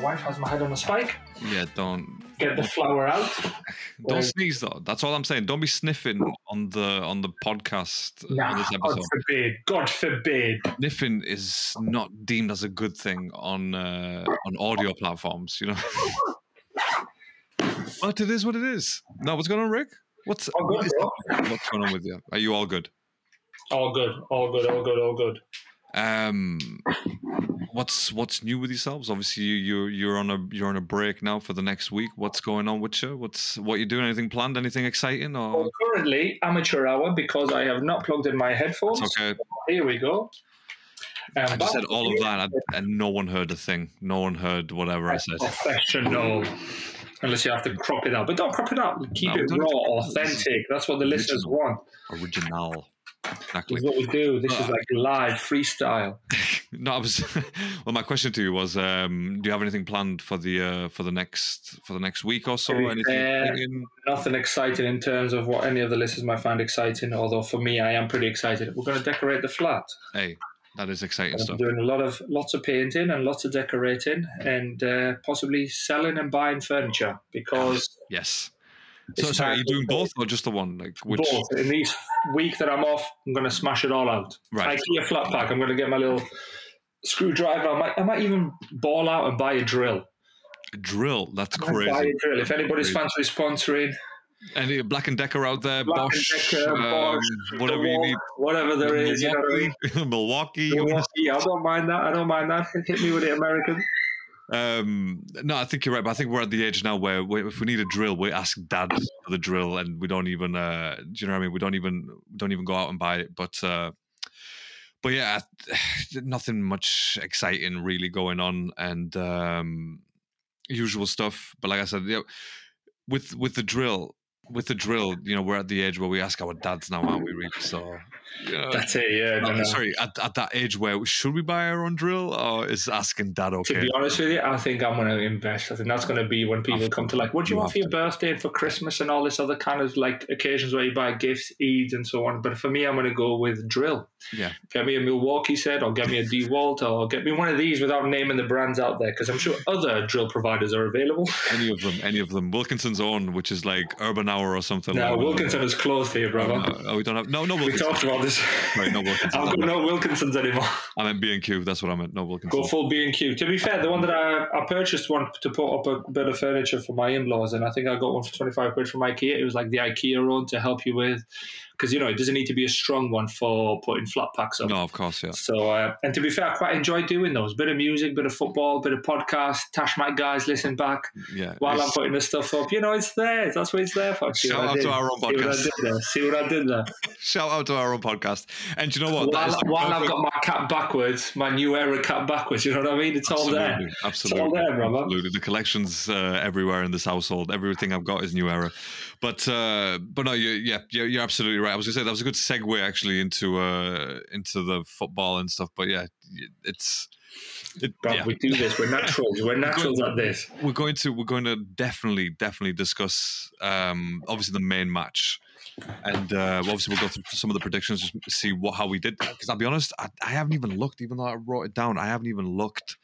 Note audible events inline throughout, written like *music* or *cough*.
my wife has my head on a spike. Yeah, don't Get the flower out. *laughs* don't sneeze though. That's all I'm saying. Don't be sniffing on the on the podcast on Nah, this God forbid. God forbid. Sniffing is not deemed as a good thing on uh, on audio platforms. You know. *laughs* but it is what it is. Now, what's going on, Rick? What's good, what's going on with you? Are you all good? All good. All good. All good. All good. Um, what's what's new with yourselves? Obviously, you you're you're on a you're on a break now for the next week. What's going on with you? What's what you doing? Anything planned? Anything exciting? Or Well, currently, amateur hour because I have not plugged in my headphones. it's okay. Here we go. Um, I just said all of that, and, and no one heard a thing. No one heard whatever I said. Professional. Unless you have to crop it out. But don't crop it out. Keep No, it raw, authentic. That's what the listeners want. Original. Exactly. This is what we do. This is Uh, like live freestyle. *laughs* No, I was. *laughs* well, my question to you was: um, Do you have anything planned for the uh, for the next for the next week or so? Anything? exciting? Nothing exciting in terms of what any of the listeners might find exciting. Although for me, I am pretty excited. We're going to decorate the flat. Hey, that is exciting I'm stuff. doing a lot of lots of painting and lots of decorating, and uh, possibly selling and buying furniture because Yes. So, It's sorry, are you doing both or just the one? Like which? both in these week that I'm off, I'm going to smash it all out. Right. IKEA flat pack. I'm going to get my little screwdriver. I might, I might even ball out and buy a drill. A drill. That's might Buy crazy. a drill. If anybody's Crazy. fancy sponsoring, Any Black and Decker out there? Black and Bosch, Decker, um, Bosch, whatever you need. whatever there is, you know what I mean? Milwaukee. Milwaukee. Milwaukee, I don't mind that. I don't mind that. Hit me with it, American. Um, no, I think you're right. But I think we're at the age now where we, if we need a drill, we ask dad for the drill, and we don't even. Uh, do you know what I mean? We don't even don't even go out and buy it. But uh, but yeah, *sighs* nothing much exciting really going on, and um, usual stuff. But like I said, know, with with the drill, with the drill, you know, we're at the age where we ask our dads now, aren't we? Really? So. Know, That's it, yeah. no, no, no. sorry, at, at that age where should we buy our own drill or is asking dad okay? To be honest with you, I think I'm going to invest. I think that's going to be when people come to like, what do you You want for your birthday and for Christmas and all this other kind of like occasions where you buy gifts, Eids and so on. But for me, I'm going to go with drill. Yeah. Get me a Milwaukee set or get me a DeWalt or get me one of these without naming the brands out there because I'm sure other drill providers are available. Any of them, any of them. Wilkinson's own, which is like Urban Hour or something. Now, like. Wilkinson is closed here, brother. No, oh, we don't have no, no we talked about this. Right, no Wilkinson. I've got no Wilkinsons anymore. I meant B and Q. That's what I meant. No Wilkinson. Go full B and Q. To be fair, the one that I, I purchased one to put up a bit of furniture for my in-laws, and I think I got one for twenty five quid from IKEA. It was like the IKEA one to help you with, because you know it doesn't need to be a strong one for putting flat packs up. No, of course, yeah. So, uh, and to be fair, I quite enjoy doing those. Bit of music, bit of football, bit of podcast. Tash Mic guys listen back Yeah. while I'm putting the stuff up. You know, it's there. That's what it's there for. See Shout out did? to our own See what I podcast. See what I did there. *laughs* Shout out to our own podcast. And do you know what? While while I've got my cap backwards, my new era cap backwards. You know what I mean? It's all there. Absolutely, absolutely, It's all there, brother. absolutely. The collections uh, everywhere in this household. Everything I've got is new era. But uh, but no, you, yeah, you're, you're absolutely right. I was gonna say that was a good segue actually into uh, into the football and stuff. But yeah, it's it, But yeah. we do this. We're naturals. We're naturals at this. we're going to we're going to definitely definitely discuss um obviously the main match and uh obviously we'll go through some of the predictions just see what how we did because i'll be honest I, I haven't even looked even though i wrote it down i haven't even looked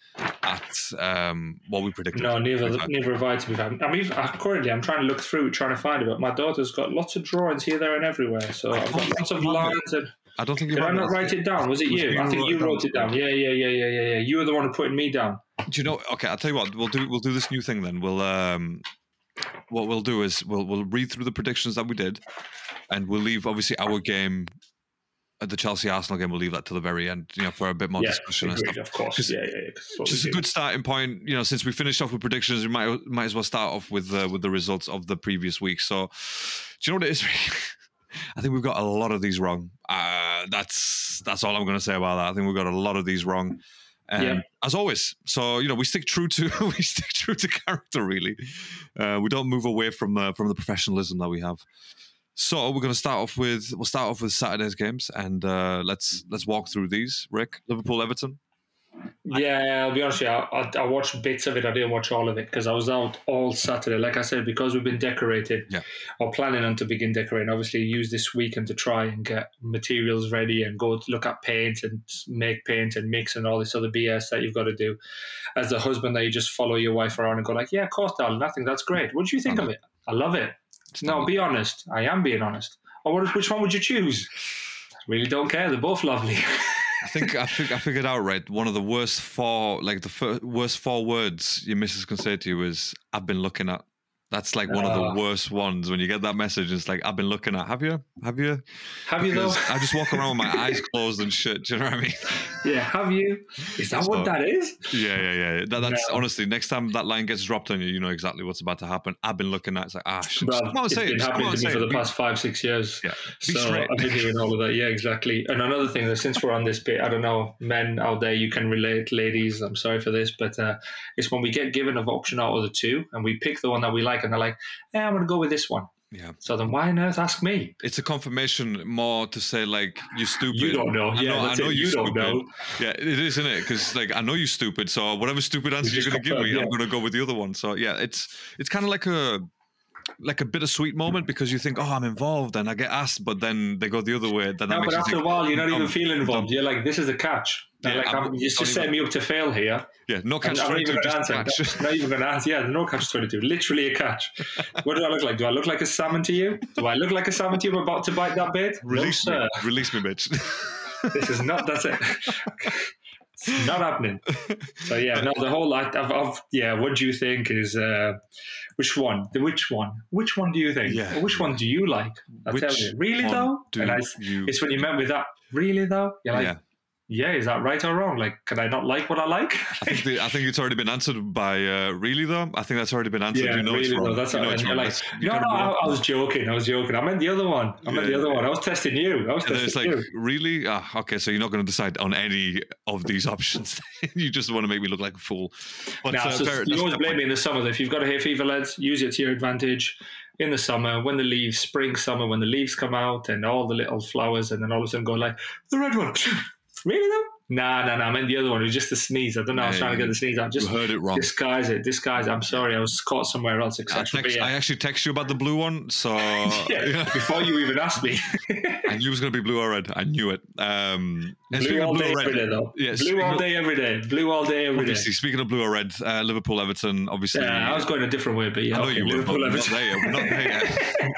at um what we predicted No, neither neither have I. To be fair, I mean, currently I'm trying to look through, trying to find it. But my daughter's got lots of drawings here, there, and everywhere. So I've got lots of lines. And i don't think you did I not write it down? Was it It you? you I think you wrote it down. Yeah, yeah, yeah, yeah, yeah, yeah. You were the one who putting me down. do you know okay i'll tell you what we'll do we'll do this new thing then we'll um what we'll do is we'll we'll read through the predictions that we did and we'll leave obviously our game at the Chelsea Arsenal game, we'll leave that to the very end, you know, for a bit more yeah, discussion and stuff. of course. Yeah, yeah, yeah. 'cause it's Just a good starting point, you know. Since we finished off with predictions, we might might as well start off with uh, with the results of the previous week. So, do you know what it is? *laughs* I think we've got a lot of these wrong. Uh, that's that's all I'm going to say about that. I think we've got a lot of these wrong. Um, Yeah. As always, so you know we stick true to *laughs* we stick true to character. Really, uh, we don't move away from uh, from the professionalism that we have. So we're going to start off with we'll start off with Saturday's games and uh, let's let's walk through these. Rick, Liverpool, Everton. Yeah, I'll be honest you. I, I, I watched bits of it. I didn't watch all of it because I was out all Saturday. Like I said, because we've been decorating Yeah. or planning on to begin decorating. Obviously, use this weekend to try and get materials ready and go look at paint and make paint and mix and all this other BS that you've got to do. As the husband, that you just follow your wife around and go like, "Yeah, of course, darling. I think that's great. What do you think of it? I love it. No, be honest. I am being honest. Or what, which one would you choose? Really don't care. They're both lovely. *laughs* I think I think I figured out right. One of the worst four, like the worst four words your missus can say to you is "I've been looking at." That's like one of Ah. the worst ones when you get that message. It's like I've been looking at. Have you? Have you? have you though? I just walk around with my eyes *laughs* closed and shit. Do you know what I mean? Yeah, have you? Is that So- what that is? Yeah, yeah, yeah. That, that's No. honestly next time that line gets dropped on you, you know exactly what's about to happen. I've been looking at. It's like ah, shit. Well, just come on, it's say been happening to me for it. the past five, six years. Yeah, be So straight. I've been hearing all of that. Yeah, exactly. And another thing that since we're on this bit, I don't know, men out there, you can relate, ladies. I'm sorry for this, but uh, it's when we get given an option out of the two, and we pick the one that we like, and they're like, "Yeah, I'm going to go with this one." Yeah. So then, why on earth ask me? It's a confirmation more to say like you're stupid. You don't know. I Yeah, know, I know it. you're You don't stupid. know. Yeah, it is, isn't it? Because like I know you're stupid, so whatever stupid answer you're just gonna give me, confirm, I'm gonna go with the other one. So yeah, it's it's kind of like a like a bittersweet moment because you think, oh, I'm involved, and I get asked, but then they go the other way. Then that No, but after think, a while, you're not even feeling involved. You're like, "This is a catch." Yeah, like, I'm- I'm, you just don't set me up to fail here. yeah, no catch I'm not even going to answer. catch. Not even going to answer. *laughs* Yeah, no catch 22. Literally a catch. What do I look like? Do I look like a salmon to you? Do I look like a salmon to you? I'm about to bite that bait? Release no, me, sir. release me, bitch. This is not. That's it. *laughs* It's not happening. So yeah, no. The whole. I- I've, I've, yeah. What do you think is? Uh, which one? The which one? Which one do you think? Yeah. Which one do you like? I tell you. Really though? and I, you? it's when you met with that. Really though? You're like, yeah, yeah. Is that right or wrong? Like, can I not like what I like? I think the, I think it's already been answered by uh, really though. I think that's already been answered. Yeah, you know really though. That's you know it's wrong. Like, That's- no, no, I. I was joking. I was joking. I meant the other one. I meant Yeah, the other yeah. one. I was testing you. I was And testing it's like, you. really? Ah, okay, so you're not going to decide on any of these *laughs* options. you just want to make me look like a fool. But Now, uh, just- fair- you always blame point. me in the summer. If you've got a hay fever, lads, use it to your advantage. In the summer, when the leaves, spring, summer, when the leaves come out and all the little flowers, and then all of a sudden go like, the red one. *laughs* really though? Nah, nah, nah. I meant the other one. It was just the sneeze. I don't know. I was Yeah, trying to get the sneeze out. You Just heard it wrong. disguise it. Disguise it. I'm sorry. I was caught somewhere else, I, etc. But text, I actually text you about the blue one, so *laughs* *laughs* before you even asked me. I knew it was going to be blue or red. I knew it. Um, Blue speaking all blue day or red, every day, though. Yeah, Blue all of- day every day. Blue all day every day. obviously, speaking of blue or red, uh, Liverpool Everton, obviously. Yeah, I was going a different way, but yeah, I know okay, you were. Liverpool, but We're not Everton. there yet. We're not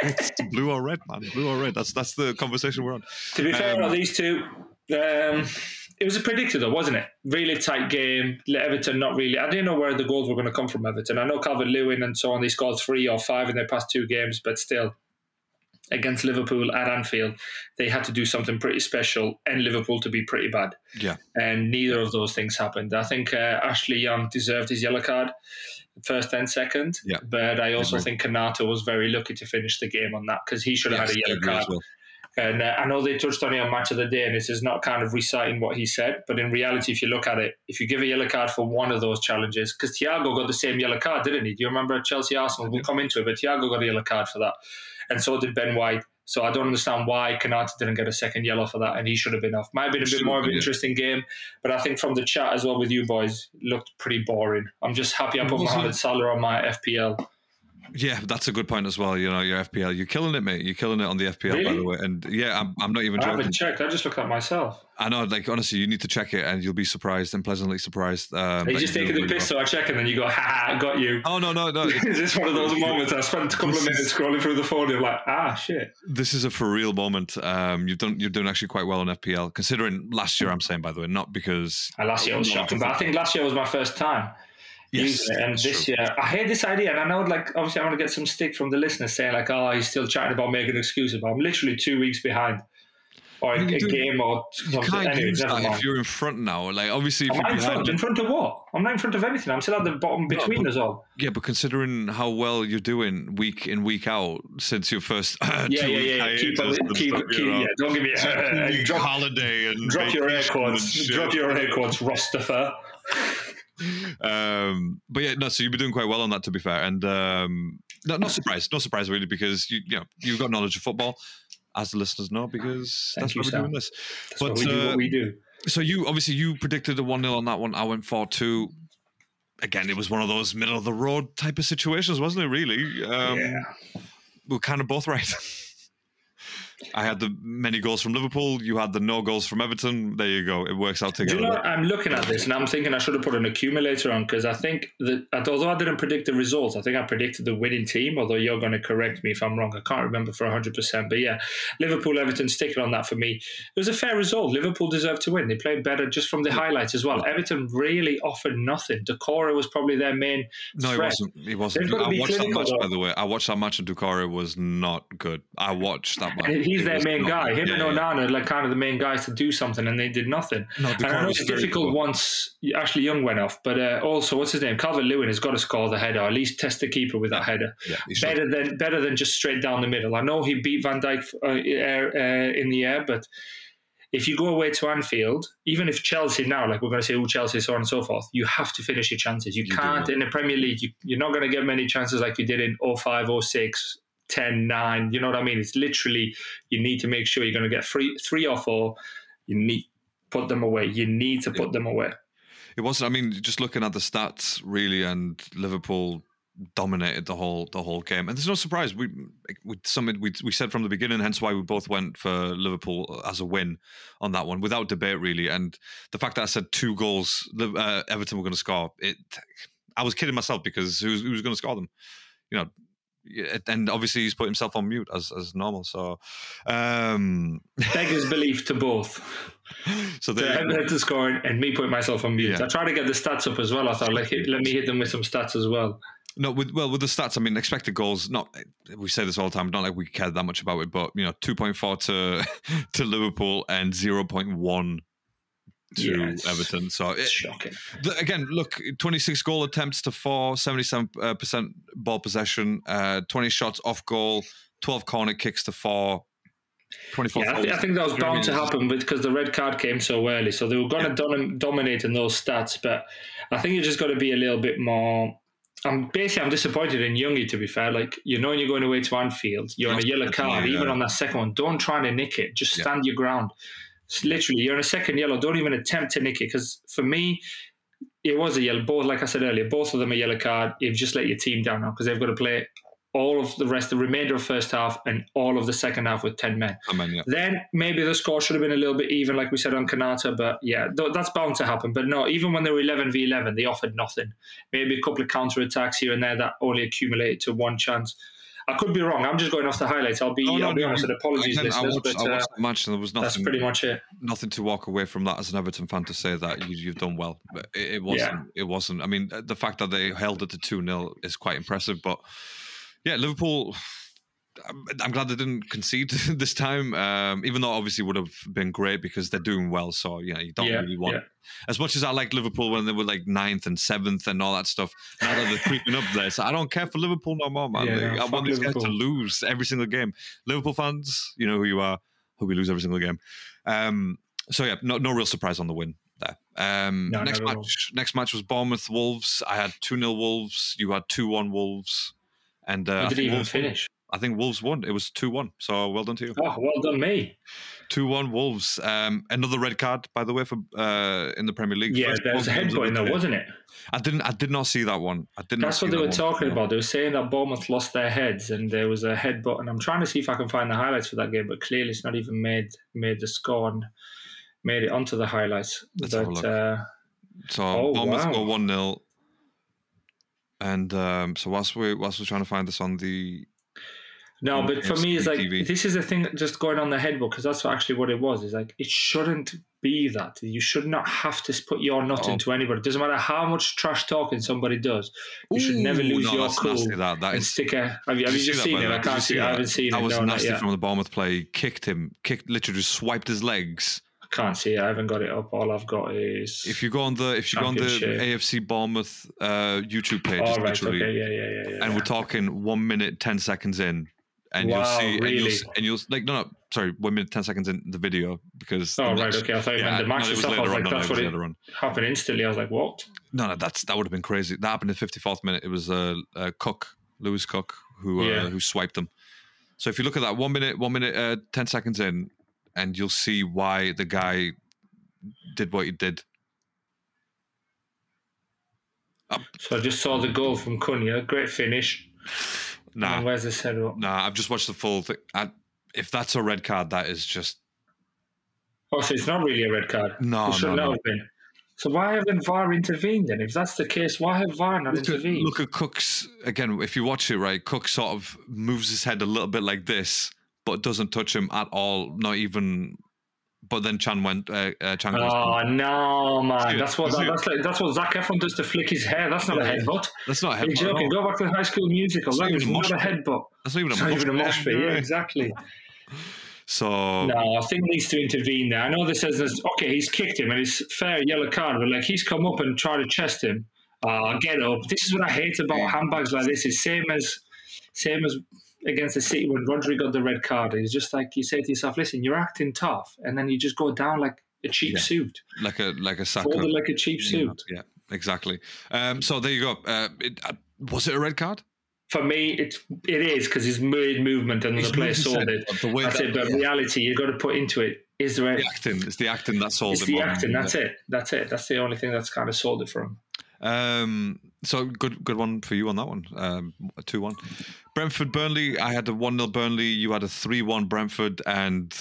there yet. *laughs* blue or red, man. Blue or red. That's that's the conversation we're on. To be fair, Um, these two, um, it was a predictor though, wasn't it? Really tight game. Everton not really. I didn't know where the goals were going to come from. Everton. I know Calvert Lewin and so on. They scored three or five in their past two games, but still. Against Liverpool at Anfield, they had to do something pretty special, and Liverpool to be pretty bad. Yeah. and neither of those things happened. I think uh, Ashley Young deserved his yellow card, first and second. Yeah. but I also Agree. think Konaté was very lucky to finish the game on that because he should have Yes, had a yellow card. well. And uh, I know they touched on it on Match of the Day, and this is not kind of reciting what he said, but in reality, if you look at it, if you give a yellow card for one of those challenges, because Thiago got the same yellow card, didn't he? Do you remember Chelsea Arsenal? We'll come into it, but Thiago got a yellow card for that, and so did Ben White. So I don't understand why Konaté didn't get a second yellow for that, and he should have been off. Might have been a bit more of an interesting game, but I think from the chat as well with you boys, looked pretty boring. I'm just happy I put Mohamed Salah on my FPL. Yeah, that's a good point as well. You know, your FPL, you're killing it, mate. You're killing it on the FPL, by the way. And yeah, I'm, I'm not even I joking. haven't checked. I just looked at myself. I know, like honestly, you need to check it, and you'll be surprised and pleasantly surprised. Um, you just taking the piss, so I check, and then you go, ha ha, I got you. Oh no, no, no! *laughs* Is this one of those moments I spent a couple of minutes scrolling through the phone? You're like, ah, shit. this is a for real moment. Um, you've done, you're doing actually quite well on FPL, considering last year. I'm saying, by the way, not because And last year was shocking, but I think last year was my first time yes. And this true. year, I hate this idea. And I know, like, obviously, I'm going to get some stick from the listeners saying, like, oh, he's still chatting about making excuses. But I'm literally two weeks behind. Or a, You a do- game or you can't Anyway, use that if you're in front now. Like obviously, if I you're in front? In front of what? I'm not in front of anything. I'm still at the bottom between but- us all. yeah, but considering how well you're doing week in week out since your first uh, *laughs* Yeah, two yeah, yeah. Keep, hiatus and keep, stuff, keep, you know. yeah. Don't give me Two-week *laughs* drop, holiday and drop your air quotes. Drop your air quotes, Rostafer. Um, but yeah, no. So you've been doing quite well on that, to be fair, and um, no, not surprised, not surprised really, because you, you know you've got knowledge of football, as the listeners know, because Thank that's why we're Sam. doing this. That's But, what we do. uh, What we do. So you obviously you predicted a one 0 on that one. I went four two. Again, it was one of those middle of the road type of situations, wasn't it? Really, um, yeah. we're kind of both right. *laughs* I had the many goals from Liverpool. You had the no goals from Everton. There you go. It works out Do together. you know. I'm looking at this and I'm thinking I should have put an accumulator on because I think that although I didn't predict the results, I think I predicted the winning team. Although you're going to correct me if I'm wrong, I can't remember for 100%. But yeah, Liverpool, Everton, sticking on that for me. It was a fair result. Liverpool deserved to win. They played better just from the highlights as well. Everton really offered nothing. Doucouré was probably their main no, he wasn't. He wasn't. They've got to I watched that match, though. by the way. I watched that match, and Doucouré was not good. I watched that *laughs* match. He's their main not guy. Him Yeah, and. Onana are like kind of the main guys to do something, and they did nothing. No, And I know was it's difficult good. once Ashley Young went off, but uh, also what's his name? Calvert Lewin has got to score the header, at least test the keeper with that header. Yeah, should. Better than better than just straight down the middle. I know he beat Van Dijk uh, air, uh, in the air, but if you go away to Anfield, even if Chelsea now, like we're going to say, oh Chelsea, so on and so forth, you have to finish your chances. You, You can't in the Premier League. You, you're not going to get many chances like you did in 05, 06, 10, 9. You know what I mean? It's literally you need to make sure you're going to get three, three or four. You need put them away. You need to put them away. It wasn't. I mean, just looking at the stats, really, and Liverpool dominated the whole the whole game. And there's no surprise. We we something we we said from the beginning. Hence why we both went for Liverpool as a win on that one, without debate, really. And the fact that I said two goals, uh, Everton were going to score. It. I was kidding myself because who was, who was going to score them? You know. And obviously he's put himself on mute as, as normal. So, um, *laughs* Beggars belief to both. so To there. you go. Everton and me putting myself on mute. Yeah. I tried to get the stats up as well. I thought, hit, let me hit them with some stats as well. No, with well with the stats, I mean expected goals. Not we say this all the time. Not like we care that much about it, but you know, two point four to *laughs* to Liverpool and zero point one to Yeah, Everton. So It's it, shocking. the, again, look, twenty six goal attempts to four, 77 uh, percent ball possession, uh, twenty shots off goal, twelve corner kicks to four. 24 Yeah, I, I think that was You know what I bound to happen because the red card came so early. So they were going to dom- dominate in those stats. But I think you just got to be a little bit more. I'm basically I'm disappointed in Youngie. To be fair, like you know, when you're going away to Anfield, you're on a yellow card. Yeah. Even on that second one, don't try to nick it. Just Yeah. stand your ground. Literally, you're in a second yellow. Don't even attempt to nick it because for me, it was a yellow. Both, like I said earlier, both of them a yellow card. You've just let your team down now because they've got to play all of the rest, the remainder of first half, and all of the second half with ten men. I mean, yeah. Then maybe the score should have been a little bit even, like we said on Konaté. But yeah, th- that's bound to happen. But no, even when they were 11 v 11, they offered nothing. Maybe a couple of counter attacks here and there that only accumulated to one chance. I could be wrong. I'm just going off the highlights. I'll be, No, no, I'll be no, honest. And apologies, I listeners, watched, but I uh, watched the match and there was nothing. that's pretty much it. nothing to walk away from that as an Everton fan to say that you, you've done well. But it, it wasn't. Yeah. It wasn't. I mean, the fact that they held it to two 0 is quite impressive. But yeah, Liverpool. I'm, I'm glad they didn't concede *laughs* this time. Um, even though obviously would have been great because they're doing well. So you know you don't Yeah, really want yeah. as much as I like Liverpool when they were like ninth and seventh and all that stuff. Now that they're creeping up there, so I don't care for Liverpool no more, man. Yeah, no, I want these guys to lose every single game. Liverpool fans, you know who you are. Hope we lose every single game. Um, so yeah, no, no real surprise on the win there. Um, No, next not at all. match, next match was Bournemouth Wolves. I had two 0 Wolves. You had two one Wolves, and uh, didn't even finish. I think Wolves won. It was two one. So well done to you. Oh, well done, me. Two one Wolves. Um, another red card, by the way, for uh, in the Premier League. Yeah, First there was a headbutt in there, wasn't it? I didn't. I did not see that one. I did not. That's what they that were one. talking about. They were saying that Bournemouth lost their heads and there was a headbutt. And I'm trying to see if I can find the highlights for that game, but clearly it's not even made made the score and made it onto the highlights. Let's have a look. uh, So Oh, Bournemouth wow. go one 0 and um, so whilst we whilst we're trying to find this on the no, but for me, it's like TV. this is the thing just going on the headbutt because that's actually what it was. It's like it shouldn't be that. You should not have to put your nut Oh. into anybody. It doesn't matter how much trash talking somebody does. You should never lose no, your cool nasty, that that and is. stick a. Have you, have you you just see seen it? I can't see it. I haven't seen That it. was No, nasty from the Bournemouth play. Kicked him. Kicked literally just swiped his legs. I can't see it. I haven't got it up. All I've got is. If you go on the if you go on the AFC Bournemouth uh, YouTube page, it's right. literally Okay. Yeah. Yeah. Yeah. yeah. and we're talking one minute ten seconds in, and you'll Wow, see, and really? you'll and you'll like no no sorry one minute ten seconds in the video because Oh right. match- Okay. I thought you yeah, meant the no, match it was itself. I was on. like, No, no, that's it what later on. happened instantly. I was like, what? No, no, that's that would have been crazy. That happened in the fifty fourth minute. It was uh, uh, Cook, Lewis Cook, who uh, Yeah. who swiped them. So if you look at that one minute, one minute, uh, ten seconds in, and you'll see why the guy did what he did. So I just saw the goal from Cunha. Great finish. Nah, And where's the setup? nah. I've just watched the full thing. I, if that's a red card, that is just Oh, so it's not really a red card. no, it should no, not no. have been. So why haven't VAR intervened then? If that's the case, why have VAR not Look at, intervened? look at Cook's again. If you watch it right, Cook sort of moves his head a little bit like this, but doesn't touch him at all. Not even. But then Chan went. Uh, uh, Chan goes, Oh no, man! That's what see- that's like. That's what Zac Efron does to flick his hair. That's not a headbutt. That's not a You're headbutt. joking. Go back to the High School Musical. That is even a not a headbutt. That's not even a not even a mosh mosh pit. Yeah, exactly. So No, I think needs to intervene there. I know this says this, okay, he's kicked him and it's fair yellow card, but like he's come up and tried to chest him. Uh, get up. This is what I hate about handbags like this. It's same as same as against the City when Rodri got the red card. It's just like you say to yourself, listen, you're acting tough, and then you just go down like a cheap Yeah. suit, like a like a Saka. like a cheap suit. Yeah, exactly. Um, so there you go. Uh, it, uh, was it a red card? For me, it's it is because he's made movement and the player sold it. The way That's that, it. But yeah, reality, you've got to put into it. Is there? The acting. It's the acting that sold it's it. the acting. That's it. That's it. That's the only thing that's kind of sold it for him. Um, so good, good one for you on that one. Um, two one. Brentford Burnley. I had a one 0 Burnley. You had a three one Brentford, and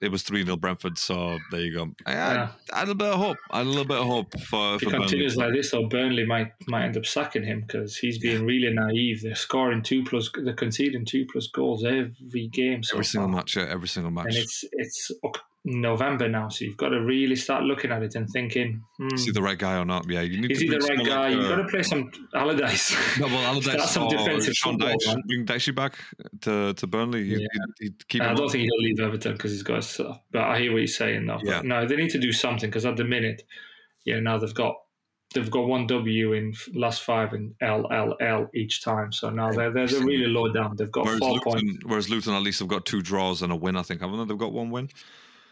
it was three 0 Brentford. So there you go. I had, Yeah. I had a bit of hope. I had a little bit of hope for, If he for Burnley. continues like this, though, Burnley might might end up sacking him because he's being really naive. They're scoring two plus, they're conceding two plus goals every game so Every single far. match. Yeah, every single match. and it's it's November now, so you've got to really start looking at it and thinking, hmm, Is he the right guy or not? Yeah, you need is to he the right guy? like, You've uh, got to play some Allardyce. No, well, *laughs* Allardyce some or defensive Sean football, Dyche, bring Dicey back to, to Burnley. He'd, Yeah. he'd, he'd keep I don't up. think he'll leave Everton because he's got stuff. But I hear what you're saying though. Yeah. No, they need to do something because at the minute, yeah, now they've got they've got one W in last five and L L L each time. So now they're they're, they're really low down. They've got Whereas four Luton, points, whereas Luton at least have got two draws and a win. I think haven't they? They've got one win.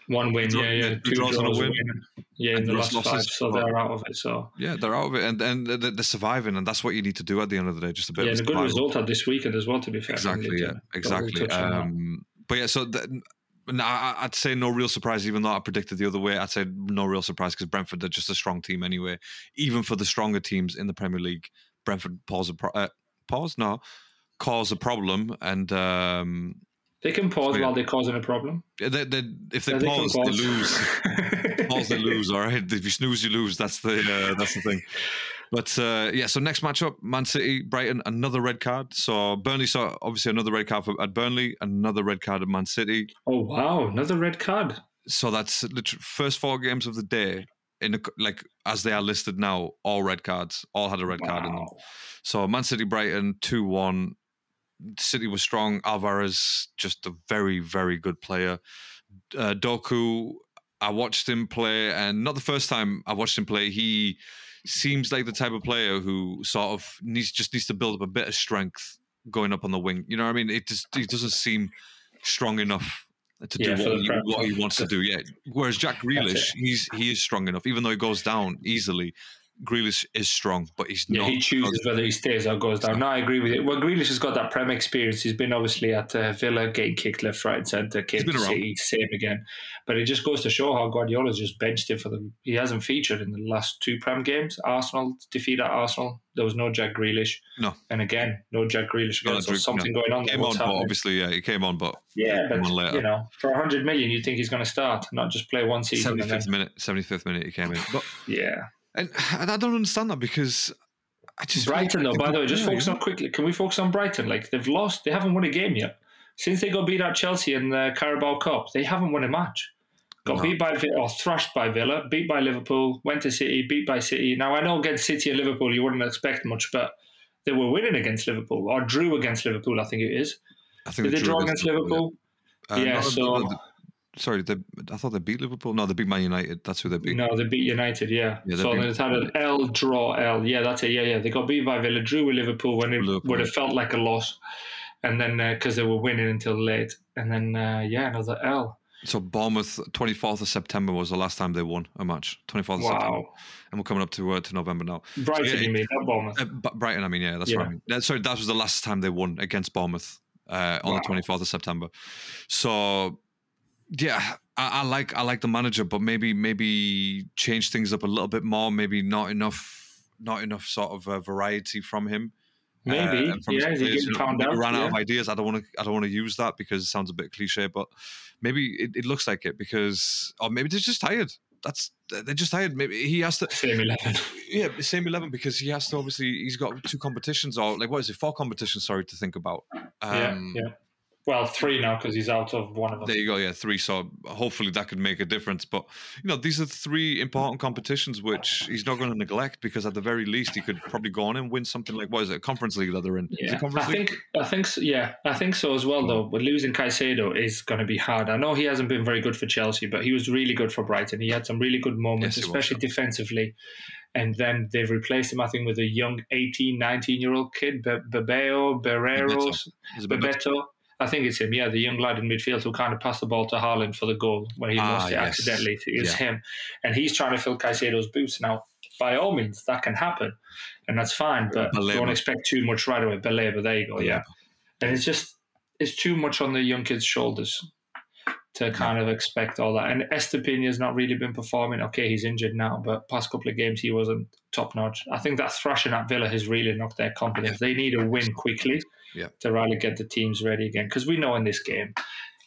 One win, yeah, yeah, two draws draws, and a win. win. yeah, in And the last five. So they're out of it. So Yeah, they're out of it, and and they're, surviving, and that's what you need to do at the end of the day. Just a bit yeah, of and a good result at this weekend as well. To be fair, Exactly. Yeah. Exactly. we'll touch on that. Um, but yeah, so the, no, I'd say no real surprise, even though I predicted the other way. I'd say no real surprise because Brentford are just a strong team anyway. Even for the stronger teams in the Premier League, Brentford pause a pro- uh, pause no cause a problem, and um, They can pause yeah. while they're causing a problem. they, they, if they Yeah, can pause, they lose. pause. *laughs* Pause, they lose. All right, if you snooze, you lose. That's the uh, that's the thing. But uh, yeah, so next matchup, Man City, Brighton, another red card. So Burnley saw obviously another red card for, at Burnley, another red card at Man City. Oh wow, another red card. So that's literally first four games of the day in a, like as they are listed now, all red cards, all had a red card in them. So Man City, Brighton, two one. City was strong. Alvarez, just a very very good player. Uh, Doku, I watched him play, and not the first time I watched him play. He seems like the type of player who sort of needs just needs to build up a bit of strength going up on the wing. You know what I mean? It just he doesn't seem strong enough to Yeah, do what he, what he wants to do. Yeah. Whereas Jack Grealish, he's he is strong enough, even though he goes down easily. Grealish is strong, but he's Yeah, not. he chooses whether he stays or goes down. No, I agree with you. Well, Grealish has got that Prem experience. He's been obviously at uh, Villa, getting kicked left, right, and centre. Came to. City, same again. But it just goes to show how Guardiola's just benched him for them. He hasn't featured in the last two Prem games. Arsenal defeat at Arsenal. There was no Jack Grealish. No. And again, no Jack Grealish No. So something going on. He came on, What's but obviously, yeah, he came on, but Yeah, but later. you know, for 100 million, you'd think he's going to start, not just play one season. seventy And then, minute, seventy fifth minute, he came in. But yeah. And, and I don't understand that because I just Brighton, though, by the way, just focus on quickly. Can we focus on Brighton? Like they've lost, they haven't won a game yet since they got beat at Chelsea in the Carabao Cup. They haven't won a match. Got No. beat by or thrashed by Villa, beat by Liverpool, went to City, beat by City. Now I know against City and Liverpool you wouldn't expect much, but they were winning against Liverpool or drew against Liverpool. I think it is. I think Did they drew draw against Liverpool? Uh, Yeah, no, so- no, no, sorry, they, I thought they beat Liverpool. No, they beat Man United. That's who they beat. No, they beat United. Yeah. Yeah, so beat- they had an L draw L. Yeah, that's it. Yeah, yeah. They got beat by Villa, drew with Liverpool when it Liverpool, would have felt like a loss, and then because they were winning until late, and then uh, yeah, another L. So Bournemouth, twenty fourth of September was the last time they won a match. Twenty fourth of September, and we're coming up to uh, to November now. Brighton, yeah, you mean not Bournemouth? Uh, Brighton, I mean, yeah, that's I Yeah. mean. That, sorry, that was the last time they won against Bournemouth uh, on Wow. the twenty fourth of September. So, yeah, I, I, like I like the manager, but maybe maybe change things up a little bit more. Maybe not enough, not enough sort of uh, variety from him. Maybe, uh, yeah, he's getting found out. Ran yeah. out of ideas. I don't want to. I don't want to use that because it sounds a bit cliche, but maybe it, it looks like it because, or maybe they're just tired. That's they're just tired. Maybe he has to same eleven. Yeah, same eleven because he has to. Obviously, he's got two competitions or like what is it? Four competitions. Sorry to think about. Um, yeah, yeah. Well, three now because he's out of one of them. There you go. Yeah, three. So hopefully that could make a difference. But you know, these are three important competitions which he's not going to neglect because at the very least he could probably go on and win something like what is it, a conference league that they're in? Yeah, I think I think so, yeah, I think so as well. Hmm. Though, but losing Caicedo is going to be hard. I know he hasn't been very good for Chelsea, but he was really good for Brighton. He had some really good moments, yes, especially was, defensively. And then they've replaced him, I think, with a young 18, 19 year old kid, Be- Bebeo, Barreiros, Bebeto. I think it's him. Yeah, the young lad in midfield who kind of passed the ball to Haaland for the goal when he ah, lost it yes. accidentally. It's yeah. him, and he's trying to fill Caicedo's boots now. By all means, that can happen, and that's fine. But Baleba. don't expect too much right away. Baleba, there you go. Yeah, and it's just it's too much on the young kid's shoulders to kind of expect all that. And Estupiñán's not really been performing. Okay, he's injured now, but past couple of games he wasn't top notch. I think that thrashing at Villa has really knocked their confidence. They need a win quickly yeah. to really get the teams ready again. Because we know in this game,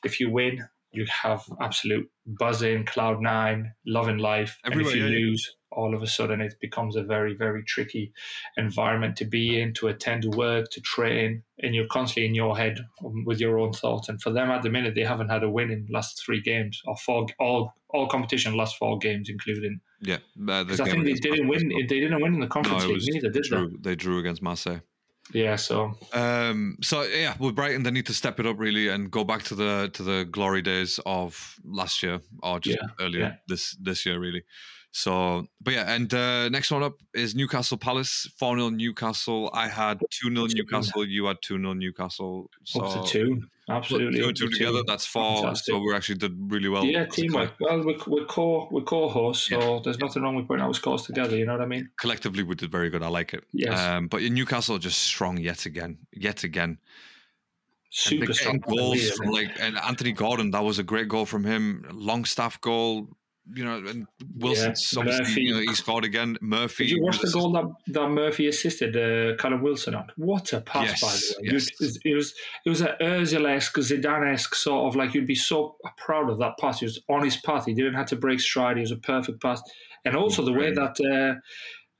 if you win, you have absolute buzzing, cloud nine, loving life. Everywhere, and if you yeah, lose, all of a sudden it becomes a very, very tricky environment to be in, to attend to work, to train, and you're constantly in your head with your own thoughts. And for them at the minute, they haven't had a win in last three games or four, all all competition last four games, including. Yeah, uh, I think they didn't win. They didn't win in the conference no, league neither, did drew, they? They drew against Marseille. Yeah, so um, so yeah, with Brighton, they need to step it up really and go back to the to the glory days of last year or just yeah, earlier yeah. this this year, really. So, but yeah, and uh, next one up is Newcastle Palace, 4 0 Newcastle. I had 2 0 Newcastle, you had 2 0 Newcastle. So up to two, absolutely. Two two together, that's four. Fantastic. So we actually did really well. Yeah, teamwork. Well, we're, we're core, we're core hosts, so yeah. there's nothing wrong with putting our scores together, you know what I mean? Collectively, we did very good. I like it. Yes. Um, but Newcastle just strong yet again, yet again. Super strong goals from like and Anthony Gordon. That was a great goal from him. Longstaff goal you know, and Wilson's yeah, obviously you know, he scored again. Murphy. Did you watch the goal that, that Murphy assisted uh, Callum Wilson on? What a pass, yes, by the way! Yes. It, was, it was an Özil-esque, Zidane-esque sort of like you'd be so proud of that pass. He was on his path. He didn't have to break stride. He was a perfect pass, and also the way that. Uh,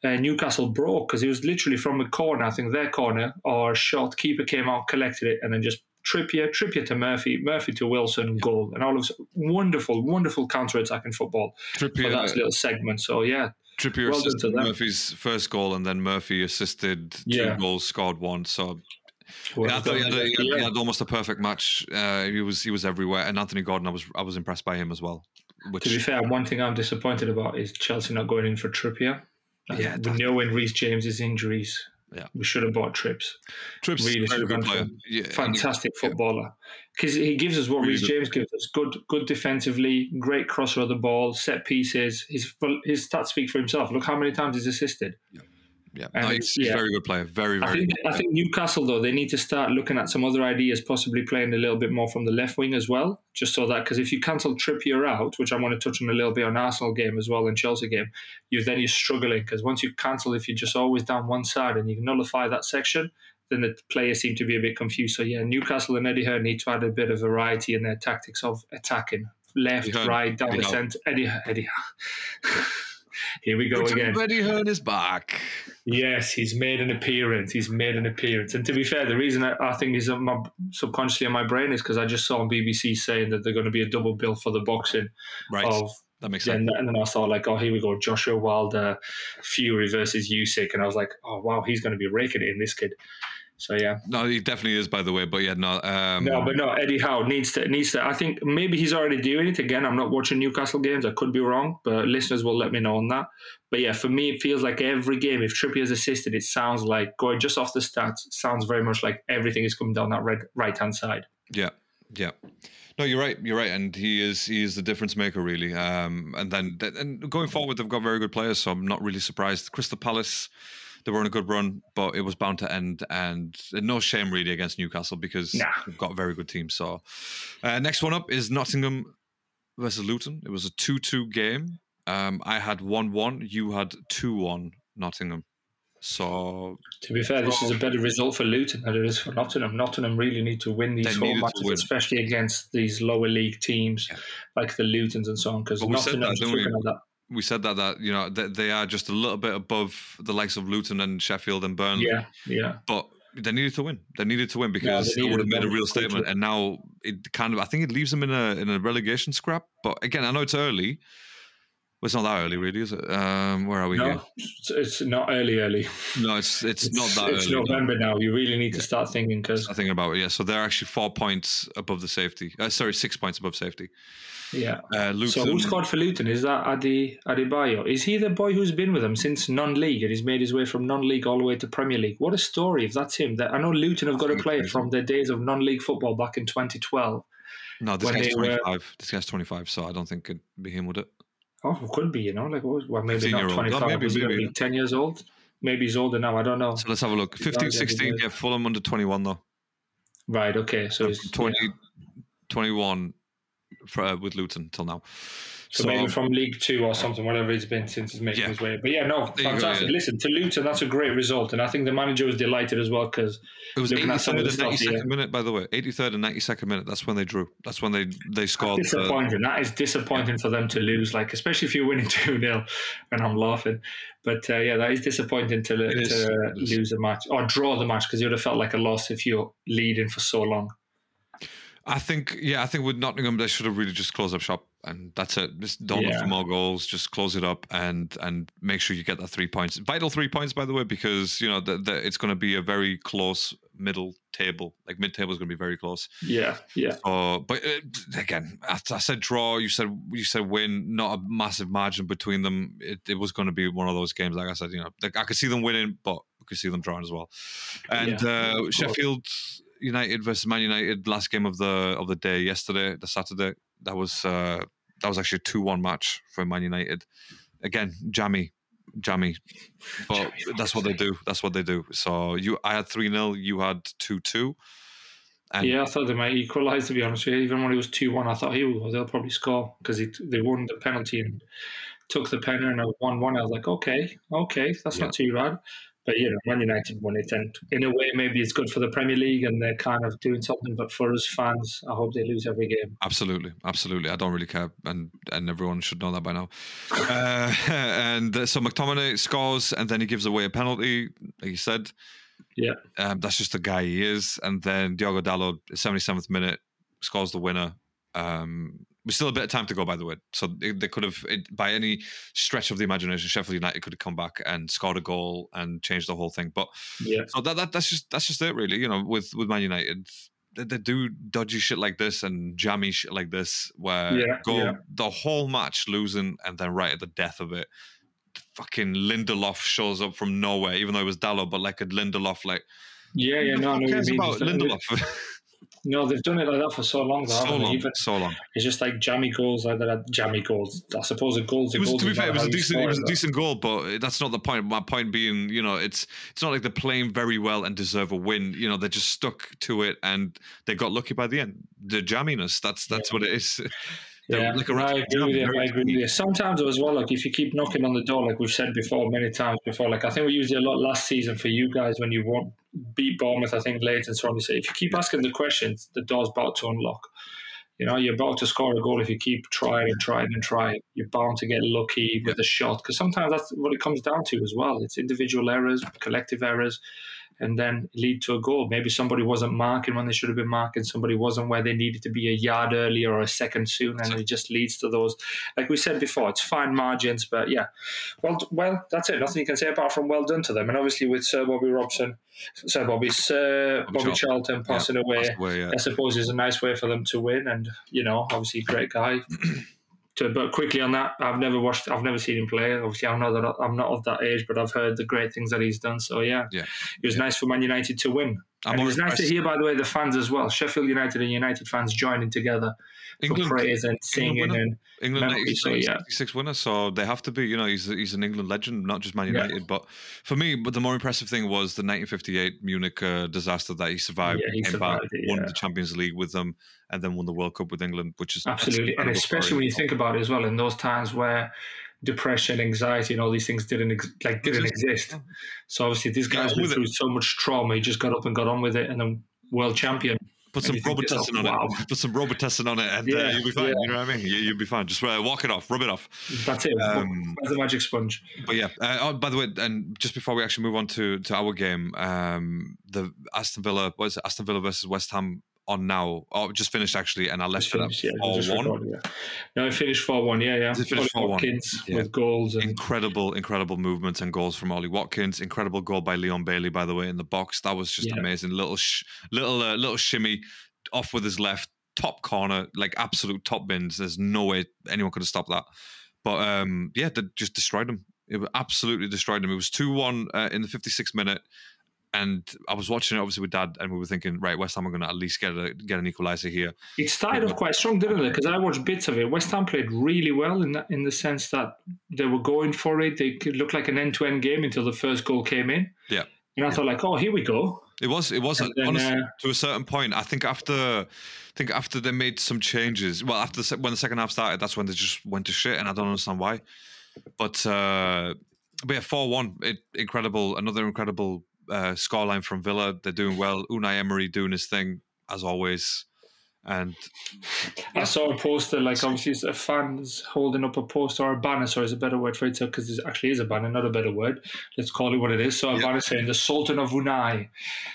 uh, Newcastle broke because it was literally from a corner, I think their corner or shot. Keeper came out, collected it, and then just Trippier, Trippier to Murphy, Murphy to Wilson, goal, and all of wonderful, wonderful counter attacking football Trippier, for that little segment. So yeah, Trippier well assisted Murphy's first goal, and then Murphy assisted two yeah. goals, scored one. So well, yeah, I thought he had, a, he, had, he had, almost a perfect match. Uh, he was he was everywhere, and Anthony Gordon, I was I was impressed by him as well. Which, to be fair, one thing I'm disappointed about is Chelsea not going in for Trippier. Yeah, we know when Reece James's injuries yeah, we should have bought Trips. Trips, really have gone player. Yeah, fantastic he, footballer because he gives us what really Reece James gives us: good, good defensively, great crosser of the ball, set pieces. His his stats speak for himself. Look how many times he's assisted. Yeah. Yeah, no, he's, he's yeah. very good player. Very, very. I think, good I think Newcastle though they need to start looking at some other ideas, possibly playing a little bit more from the left wing as well, just so that because if you cancel Trippier out, which I want to touch on a little bit on Arsenal game as well and Chelsea game, you then you're struggling because once you cancel, if you're just always down one side and you nullify that section, then the players seem to be a bit confused. So yeah, Newcastle and Eddie Howe need to add a bit of variety in their tactics of attacking left, right, down the centre. Eddie Eddie. *laughs* Here we go again. Eddie Hearn is back. Yes, he's made an appearance. He's made an appearance. And to be fair, the reason I, I think he's my, subconsciously in my brain is because I just saw on BBC saying that they're going to be a double bill for the boxing right. of that makes sense. And, then I thought like, oh, here we go, Joshua Wilder, Fury versus Usyk, and I was like, oh wow, he's going to be raking it in this kid. So yeah, no, he definitely is. By the way, but yeah, no, um, no, but no. Eddie Howe needs to needs to. I think maybe he's already doing it. Again, I'm not watching Newcastle games. I could be wrong, but listeners will let me know on that. But yeah, for me, it feels like every game, if Trippier's assisted, it sounds like going just off the stats. Sounds very much like everything is coming down that red right hand side. Yeah, yeah. No, you're right. You're right, and he is he is the difference maker, really. Um, and then and going forward, they've got very good players, so I'm not really surprised. Crystal Palace they were on a good run, but it was bound to end. And no shame really against Newcastle because nah. they've got a very good team. So uh, next one up is Nottingham versus Luton. It was a 2 2 game. Um, I had 1 1. You had 2 1 Nottingham. So, to be fair, this is a better result for Luton than it is for Nottingham. Nottingham really need to win these home matches, especially against these lower league teams yeah. like the Lutons and so on. Because Nottingham that, we? that. We said that that you know that they are just a little bit above the likes of Luton and Sheffield and Burnley. Yeah, yeah. But they needed to win. They needed to win because yeah, it would have made a real statement. And now it kind of, I think it leaves them in a in a relegation scrap. But again, I know it's early. Well, it's not that early, really, is it? Um, where are we? No, here? it's not early, early. No, it's it's, it's not that it's early. It's November no. now. You really need to start thinking because I thinking about it. Yeah, so they're actually four points above the safety. Uh, sorry, six points above safety. Yeah. Uh, so who scored for Luton? Is that Adi Adebayo? Is he the boy who's been with them since non-league and he's made his way from non-league all the way to Premier League? What a story! If that's him, that I know Luton have got a player from their days of non-league football back in 2012. No, this guy's 25. Were... This guy's 25, so I don't think it'd be him, would it? Oh, it could be, you know, like well, maybe not 25. Oh, maybe, was maybe. 10 years old? Maybe he's older now. I don't know. So let's have a look. 15, 16, yeah, Fulham under 21 though. Right. Okay. So he's 20, yeah. 21 for, uh, with Luton till now. So, so, maybe from League Two or something, whatever it's been since he's making yeah. his way. But yeah, no, fantastic. Go, yeah. Listen, to Luton, that's a great result, and I think the manager was delighted as well because it was 83rd and 92nd minute, by the way. 83rd and 92nd minute. That's when they drew. That's when they they scored. That's disappointing. that is disappointing yeah. for them to lose. Like especially if you're winning *laughs* two 0 and I'm laughing. But uh, yeah, that is disappointing to, to is, lose a match or draw the match because you would have felt like a loss if you're leading for so long. I think, yeah, I think with Nottingham, they should have really just closed up shop, and that's it. Just don't yeah. look for more goals. Just close it up and and make sure you get that three points. Vital three points, by the way, because you know the, the, it's going to be a very close middle table. Like mid table is going to be very close. Yeah, yeah. But uh, again, I, I, said draw. You said you said win. Not a massive margin between them. It, it was going to be one of those games. Like I said, you know, like I could see them winning, but we could see them drawing as well. And yeah, uh, Sheffield. United versus Man United last game of the of the day yesterday, the Saturday. That was uh, that was actually a two one match for Man United. Again, jammy, jammy, but that's what they do. That's what they do. So you, I had three 0 You had two two. And yeah, I thought they might equalise. To be honest with you, even when it was two one, I thought he. They'll probably score because they won the penalty and took the pen and I was one one. I was like, okay, okay, that's yeah. not too bad. But you know, Man United won it, and in a way, maybe it's good for the Premier League, and they're kind of doing something. But for us fans, I hope they lose every game. Absolutely, absolutely. I don't really care, and and everyone should know that by now. uh, *laughs* and so McTominay scores, and then he gives away a penalty, like you said. Yeah, um, that's just the guy he is. And then Diogo Dalot, seventy seventh minute, scores the winner. Um, we still a bit of time to go, by the way. So they, they could have, it, by any stretch of the imagination, Sheffield United could have come back and scored a goal and changed the whole thing. But yeah, so that, that that's just that's just it, really. You know, with with Man United, they, they do dodgy shit like this and jammy shit like this, where yeah, go yeah. the whole match losing and then right at the death of it, fucking Lindelof shows up from nowhere, even though it was Dalot, but like a Lindelof, like yeah, yeah, no, no, cares about Lindelof. *laughs* No, they've done it like that for so long. Though, so long, Even, so long. It's just like jammy goals, like that. Jammy goals. I suppose a goal. To be fair, it was a decent, it was a decent goal, but that's not the point. My point being, you know, it's it's not like they're playing very well and deserve a win. You know, they're just stuck to it and they got lucky by the end. The jamminess. That's that's yeah. what it is. *laughs* Yeah, like I agree with you. I agree with you. Sometimes as well, like if you keep knocking on the door, like we've said before many times before, like I think we used it a lot last season for you guys when you won, beat Bournemouth. I think late and so on. You say if you keep asking the questions, the door's about to unlock. You know, you're about to score a goal if you keep trying and trying and trying. You're bound to get lucky with a shot because sometimes that's what it comes down to as well. It's individual errors, collective errors and then lead to a goal. Maybe somebody wasn't marking when they should have been marking, somebody wasn't where they needed to be a yard earlier or a second soon, and it just leads to those. Like we said before, it's fine margins, but yeah. Well, well, that's it. Nothing you can say apart from well done to them. And obviously with Sir Bobby Robson, Sir Bobby, Sir Bobby, Bobby Charlton passing yeah, away, away yeah. I suppose is a nice way for them to win. And you know, obviously, great guy. *clears throat* to, but quickly on that, I've never watched, I've never seen him play. Obviously, I'm not that I'm not of that age, but I've heard the great things that he's done. So yeah, yeah, it was yeah. nice for Man United to win. I'm and more it's nice to hear, by the way, the fans as well. Sheffield United and United fans joining together England, for praise and singing. winner. And England memory, so, yeah. 66 winner, so they have to be. You know, he's he's an England legend, not just Man Yeah. United. But for me, but the more impressive thing was the 1958 Munich uh, disaster that he survived. Yeah, he came back, survived it, won the Champions League with them, and then won the World Cup with England, which is absolutely, and especially story. when you think about it as well, in those times where depression, anxiety, and all these things didn't ex- like didn't Exist. exist. So obviously, these Got guys on went with it. through so much trauma. He just got up and got on with it, and then world champion. Put some you think to Robitussin on yourself, it. Put some Robitussin on it, and uh, you'll be fine. yeah. You know what I mean? You, you'll be fine. Just uh, walk it off, rub it off. That's it. Um, That's the magic sponge. But yeah. Uh, oh, by the way, and just before we actually move on to to our game, um, the Aston Villa was Aston Villa versus West Ham on now. Oh, just finished actually, and I left for that finished, yeah, recorded, yeah. No, it finished four one. Yeah, yeah. Finished 4-1, Watkins yeah. with goals and Incredible, incredible movements and goals from Ollie Watkins. Incredible goal by Leon Bailey, by the way, in the box. That was just Yeah. amazing. Little, sh- little, uh, little shimmy off with his left, top corner, like absolute top bins. There's no way anyone could have stopped that. But um, yeah, they just destroyed him. It was absolutely destroyed him. It was two one uh, in the 56th minute. And I was watching it obviously with dad, and we were thinking, right, West Ham are going to at least get a, get an equalizer here. It started off quite strong, didn't it? Because I watched bits of it. West Ham played really well in that, in the sense that they were going for it. They could look like an end-to-end game until the first goal came in. Yeah. And I thought, like, oh, here we go. It was. It was And then, honestly uh, to a certain point. I think after, I think after they made some changes. Well, after the, when the second half started, that's when they just went to shit, and I don't understand why. But uh, but yeah, four one. Incredible. Another incredible uh, scoreline from Villa. They're doing well. Unai Emery doing his thing as always, and I saw a poster, like, obviously, a fans holding up a poster or a banner. Sorry, is a better word for it, because it actually is a banner, not a better word. Let's call it what it is. So a Yeah. banner saying the Sultan of Unai.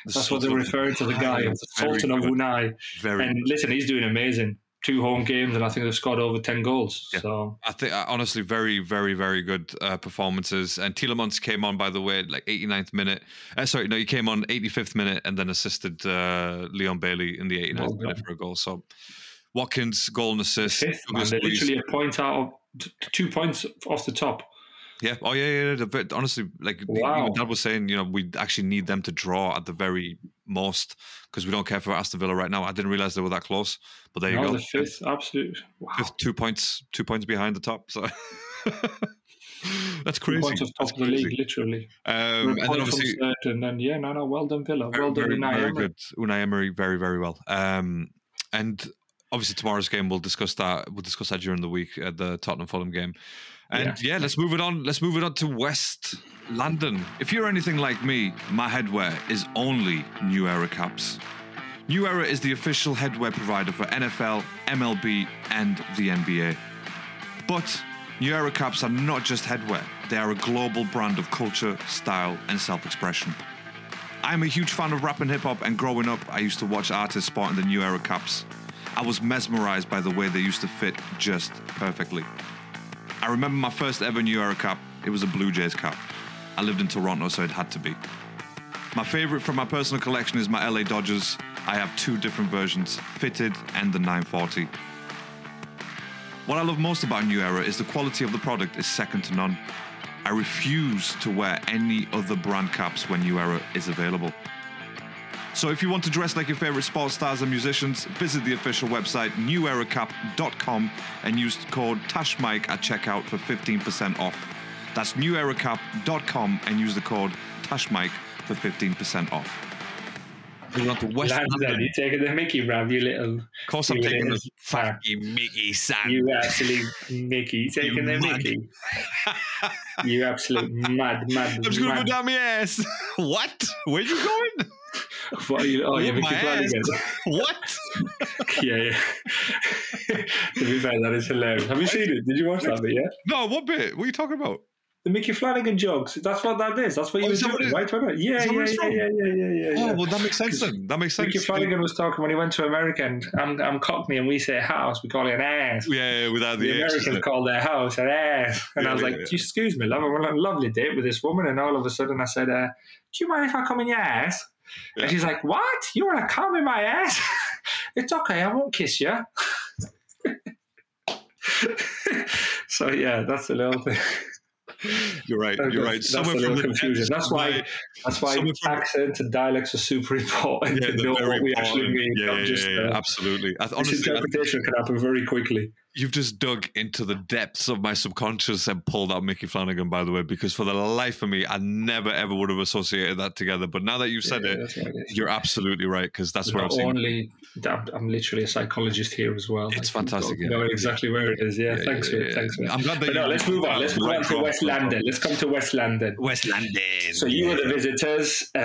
the That's what they're referring to the guy, the Sultan of. Unai. Very. And listen, he's doing amazing. Two home games, and I think they've scored over 10 goals. Yeah. So I think uh, honestly, very, very, very good uh, performances. And Tielemans came on, by the way, like 89th minute. Uh, sorry, no, he came on 85th minute and then assisted uh, Leon Bailey in the 89th Well minute for a goal. So Watkins goal and assist. fifth, man. They're literally a point out of t- two points off the top. Yeah. Oh yeah, yeah. yeah. But honestly, like Wow. even Dad was saying, you know, we actually need them to draw at the very most because we don't care for Aston Villa right now. I didn't realize they were that close, but there you go. the fifth, absolute. Wow. Fifth, two points, two points behind the top. So. *laughs* That's Two crazy. points off top That's of the crazy. league, literally. Um, and then obviously, and then yeah, no, no, well done, Villa. very, well done, very, Unai very Emery. good. Unai Emery, very, very well. Um, and obviously tomorrow's game, we'll discuss that. We'll discuss that during the week at the Tottenham Fulham game. And yeah. let's move it on. Let's move it on to West London. If you're anything like me, my headwear is only New Era caps. New Era is the official headwear provider for NFL, MLB, and the NBA. But New Era caps are not just headwear, they are a global brand of culture, style, and self expression. I'm a huge fan of rap and hip hop, and growing up, I used to watch artists sporting the New Era caps. I was mesmerized by the way they used to fit just perfectly. I remember my first ever New Era cap, it was a Blue Jays cap. I lived in Toronto, so it had to be. My favorite from my personal collection is my LA Dodgers. I have two different versions, fitted and the 940. What I love most about New Era is the quality of the product is second to none. I refuse to wear any other brand caps when New Era is available. So if you want to dress like your favorite sports stars and musicians, visit the official website neweracap.com and use code TASHMIKE at checkout for 15% off. That's neweracap.com and use the code TASHMIKE for 15% off. Moving on to West Lads, London. you taking the Mickey, Rav, you little, Of course, I'm taking the fat. fucking Mickey son. You absolute Mickey, taking the mad. Mickey. you absolute *laughs* mad, mad, I'm just gonna go down my ass. *laughs* what? Where are you going? *laughs* What are you, oh, you're Whip Mickey my *laughs* what? *laughs* yeah, yeah. to be fair, that is hilarious. Have you seen it? Did you watch that bit yet? No, what bit? What are you talking about? The Mickey Flanagan jokes. That's what that is. That's what you Oh, were doing, right? Yeah, yeah, yeah, yeah, yeah, yeah, yeah, Oh, well, that makes sense then. That makes sense. Mickey Flanagan was talking when he went to America, and I'm, I'm Cockney, and we say house, we call it an ass. Yeah, yeah, without The the, Americans call their house an ass. And Yeah, I was yeah, like, yeah. excuse me, love, I went on a lovely date with this woman. And all of a sudden I said, uh, do you mind if I come in your ass? Yeah. And she's like, what? You want to come in my ass? *laughs* it's okay, I won't kiss you. *laughs* so, yeah, that's a little thing. *laughs* You're right. You're right. Somewhere from the confusion. That's why. my- That's why Someone accents and dialects are super important yeah, to know what we actually mean. Yeah, yeah, just, yeah, yeah, uh, absolutely. I, honestly, I, misinterpretation can happen very quickly. You've just dug into the depths of my subconscious and pulled out Mickey Flanagan, by the way, because for the life of me, I never ever would have associated that together. But now that you've said Yeah, it, that's what it is. you're absolutely right because that's where I've seen. only I'm, I'm literally a psychologist here as well. It's Like, fantastic, yeah. know exactly where it is. Yeah, Yeah, thanks yeah, for yeah, it. Thanks for it. I'm glad that But you. no, let's move on. Let's move Right on to from- West London. Let's come to West London. West London. So you were the visitors. Uh,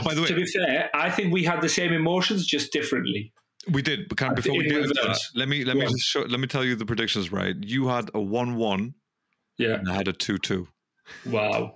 Oh, by the way- to be fair, I think we had the same emotions, just differently. We did. But can, I before we into that, let me let Go me just show, let me tell you the predictions. Right, you had a one-one, Yeah. and I had a two-two. Wow.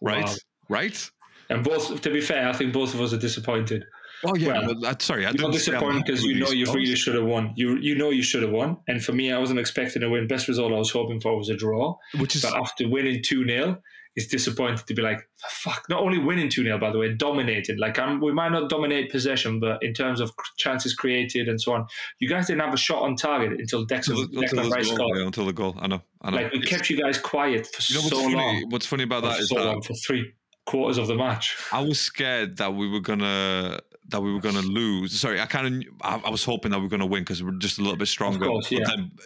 Right, Wow. right. And both, to be fair, I think both of us are disappointed. Oh yeah. Well, well, uh, sorry, I You're didn't say I'm disappointed because you know you really should have won. You you know you should have won. And for me, I wasn't expecting a win. Best result I was hoping for was a draw. which is But after winning 2 0, it's disappointing to be like, fuck, not only winning 2 0, by the way, dominated. Like, I'm, we might not dominate possession, but in terms of chances created and so on, you guys didn't have a shot on target until Declan, until, the- until, Declan Rice scored. yeah, until the goal. I know. I know. Like, we It's- kept you guys quiet for you know what's so funny? long. What's funny about that is that for three quarters of the match. I was scared that we were gonna that we were gonna lose. Sorry, I kind of I, I was hoping that we were gonna win because we are just a little bit stronger. course, yeah.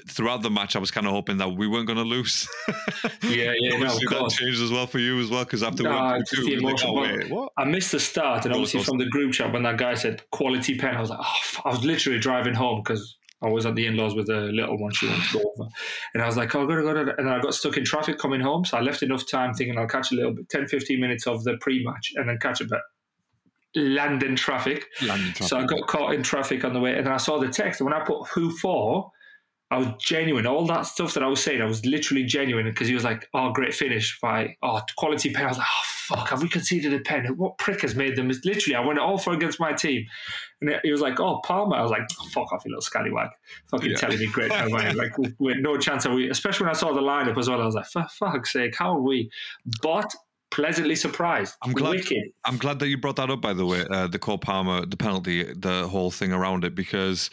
throughout the match, I was kind of hoping that we weren't gonna lose. Yeah, yeah, *laughs* no, of Obviously, that course. changed as well for you as well because after Nah, two, the was like, oh? I missed the start, and obviously from the group chat when that guy said quality pen, I was like, oh. I was literally driving home because I was at the in-laws with the little one she wanted to go over, and I was like, oh, gotta go, and then I got stuck in traffic coming home, so I left enough time thinking I'll catch a little bit, 10, 15 minutes of the pre-match, and then catch a bit. London traffic. Landing So I got caught in traffic on the way, and then I saw the text. And when I put who for, I was genuine. All that stuff that I was saying, I was literally genuine because he was like, "Oh, great finish by oh quality pen." I was like, "Oh fuck, have we conceded a pen? What prick has made them?" It's literally, I went all for against my team, and he was like, "Oh, Palmer." I was like, oh, "Fuck off, you little scallywag!" Fucking Yeah. telling me great time. Like had no chance of we. Especially when I saw the lineup as well, I was like, "For fuck's sake, how are we?" But pleasantly surprised. I'm glad- Wicked. I'm glad that you brought that up, by the way. Uh, the Cole Palmer, the penalty, the whole thing around it, because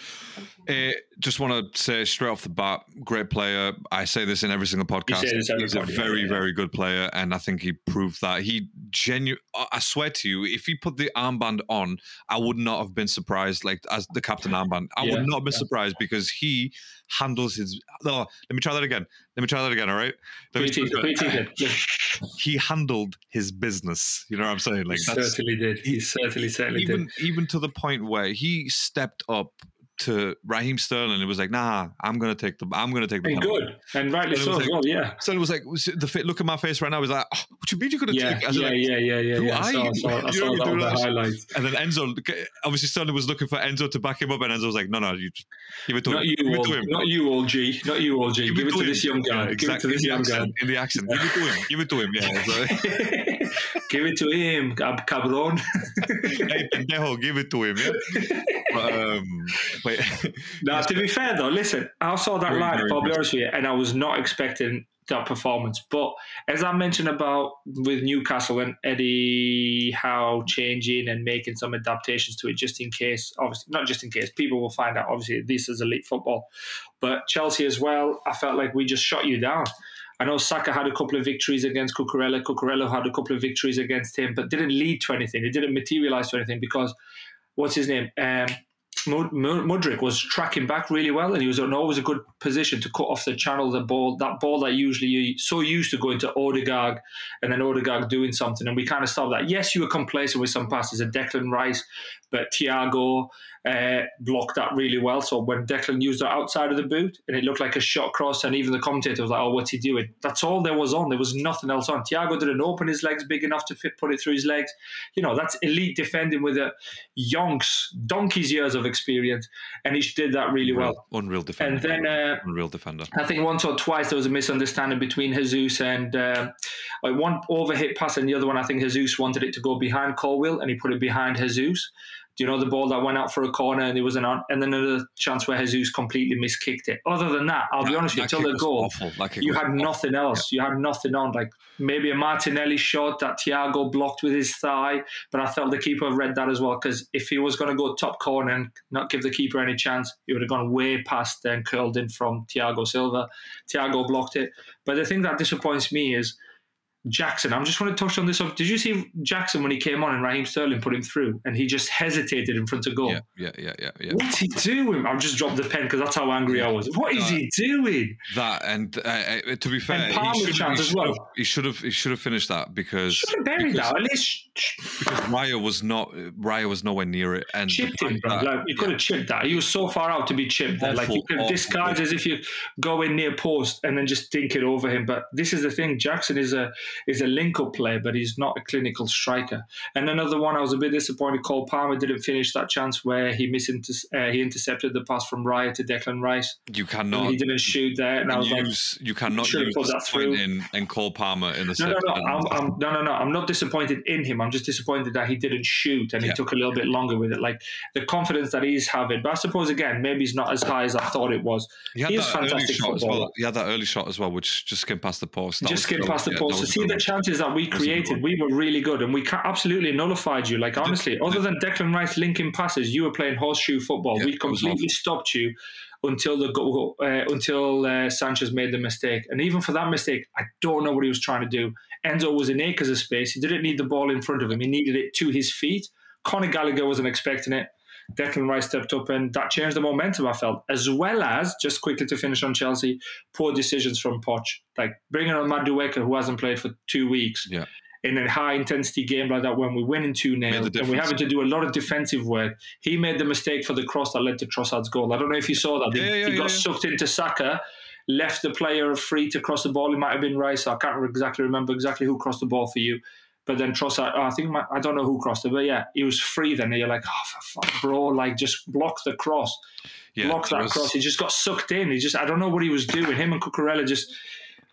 uh, just want to say straight off the bat, great player. I say this in every single podcast. every He's a very, yeah. very good player, and I think he proved that. He genu. I I swear to you, if he put the armband on, I would not have been surprised. Like as the captain armband, I Yeah, would not have been yeah. surprised because he handles his. No, let me try that again. Let me try that again. All right. Let me Pretty, try- pretty he handled his business. You know what I'm saying? Like he certainly did. He certainly, certainly even did. even to the point where he stepped up to Raheem Sterling and was like, "Nah, I'm gonna take the I'm gonna take the And good, and rightly so as like- well. Yeah, So it was like was it- the fa- look at my face right now. Is like, oh, "What you mean you're gonna yeah, take?" it?" I was yeah, like, yeah, yeah, yeah, who yeah. I are saw, I you? saw, I *laughs* You saw know that on you the highlights. And then Enzo, obviously Sterling was looking for Enzo to back him up, and Enzo was like, "No, no, you just give it to Not him. you, give it to him. not you, old G, not you, old G. Give, it to him. this young guy. Yeah, Give it to this young guy. in the accent. Give it to him. Give it to him. Yeah. *laughs* *laughs* Give it to him, cab- cabron. *laughs* hey, pendejo, give it to him. Yeah. But, um, but now, to be fair though, listen, I saw that very I'll be honest with you, and I was not expecting that performance. But as I mentioned about with Newcastle and Eddie Howe changing and making some adaptations to it, just in case, obviously not just in case people will find out. Obviously, this is elite football, but Chelsea as well. I felt like we just shot you down. I know Saka had a couple of victories against Cucurella. Cucurella had a couple of victories against him, but didn't lead to anything. It didn't materialize to anything because what's his name? Um, Mud- Mud- Mudryk was tracking back really well, and he was in always a good position to cut off the channel. The ball, that ball that usually you're so used to going to Odegaard, and then Odegaard doing something, and we kind of stopped that. Yes, you were complacent with some passes, and Declan Rice, but Thiago uh, blocked that really well. So when Declan used it outside of the boot, and it looked like a shot cross, and even the commentator was like, "Oh, what's he doing?" That's all there was on. There was nothing else on. Thiago didn't open his legs big enough to fit, put it through his legs. You know, that's elite defending with a yonks, donkey's years of experience, and he did that really well. unreal defender. And then uh, unreal defender. I think once or twice there was a misunderstanding between Jesus and uh, like one overhit pass, and the other one I think Jesus wanted it to go behind Colwill, and he put it behind Jesus. Do you know the ball that went out for a corner and there was an on, and then another chance where Jesus completely miskicked it. Other than that, I'll be honest, with you, until the goal, you had nothing else. Yeah. You had nothing on. Like maybe a Martinelli shot that Thiago blocked with his thigh, but I felt the keeper read that as well because if he was going to go top corner and not give the keeper any chance, he would have gone way past and curled in from Thiago Silva. Thiago blocked it. But the thing that disappoints me is Jackson. I'm just want to touch on this. Did you see Jackson when he came on and Raheem Sterling put him through and he just hesitated in front of goal? Yeah, yeah, yeah, yeah. yeah. What's he doing? I've just dropped the pen because that's how angry I was. What is uh, he doing? That and uh, uh to be fair, and he should, he as well. He should have he should have finished that because should have buried because, that at least. Because Raya was not Raya was nowhere near it and chipped him. That, like, you could have chipped that. He was so far out to be chipped there. Awful, like you could disguise as if you go in near post and then just dink it over him. But this is the thing. Jackson is a is a link up player, but he's not a clinical striker. And another one, I was a bit disappointed. Cole Palmer didn't finish that chance where he misinter- uh, he intercepted the pass from Raya to Declan Rice. You cannot. He didn't shoot there, and I was use, like, you cannot use put that through. In, in Cole Palmer in the no, no, no, I'm, I'm, no, no, no. I'm not disappointed in him. I'm just disappointed that he didn't shoot and yeah. he took a little bit longer with it. Like the confidence that he's having, but I suppose again, maybe he's not as high as I thought it was. He had that fantastic early shot as well. He had that early shot as well, which just skimmed past the post. That just skimmed past the post. The chances that we created, we were really good, and we absolutely nullified you. Like honestly, other than Declan Rice linking passes, you were playing horseshoe football. Yeah, we completely stopped you until the go, uh, until uh, Sanchez made the mistake. And even for that mistake, I don't know what he was trying to do. Enzo was in acres of space. He didn't need the ball in front of him. He needed it to his feet. Conor Gallagher wasn't expecting it. Declan Rice stepped up, and that changed the momentum. I felt, as well as just quickly to finish on Chelsea, poor decisions from Poch, like bringing on Madueke, who hasn't played for two weeks. Yeah in a high intensity game like that when we win in 2 0 and we're having to do a lot of defensive work. He made the mistake for the cross that led to Trossard's goal. I don't know if you saw that. Yeah, he, yeah, he got sucked into Saka, left the player free to cross the ball. It might have been Rice. I can't exactly remember exactly who crossed the ball for you. But then Trossard, oh, I think my, I don't know who crossed it, but yeah, he was free. Then and you're like, oh, fuck, bro, like just block the cross, yeah, block that was... cross. He just got sucked in. He just, I don't know what he was doing. Him and Cucurella just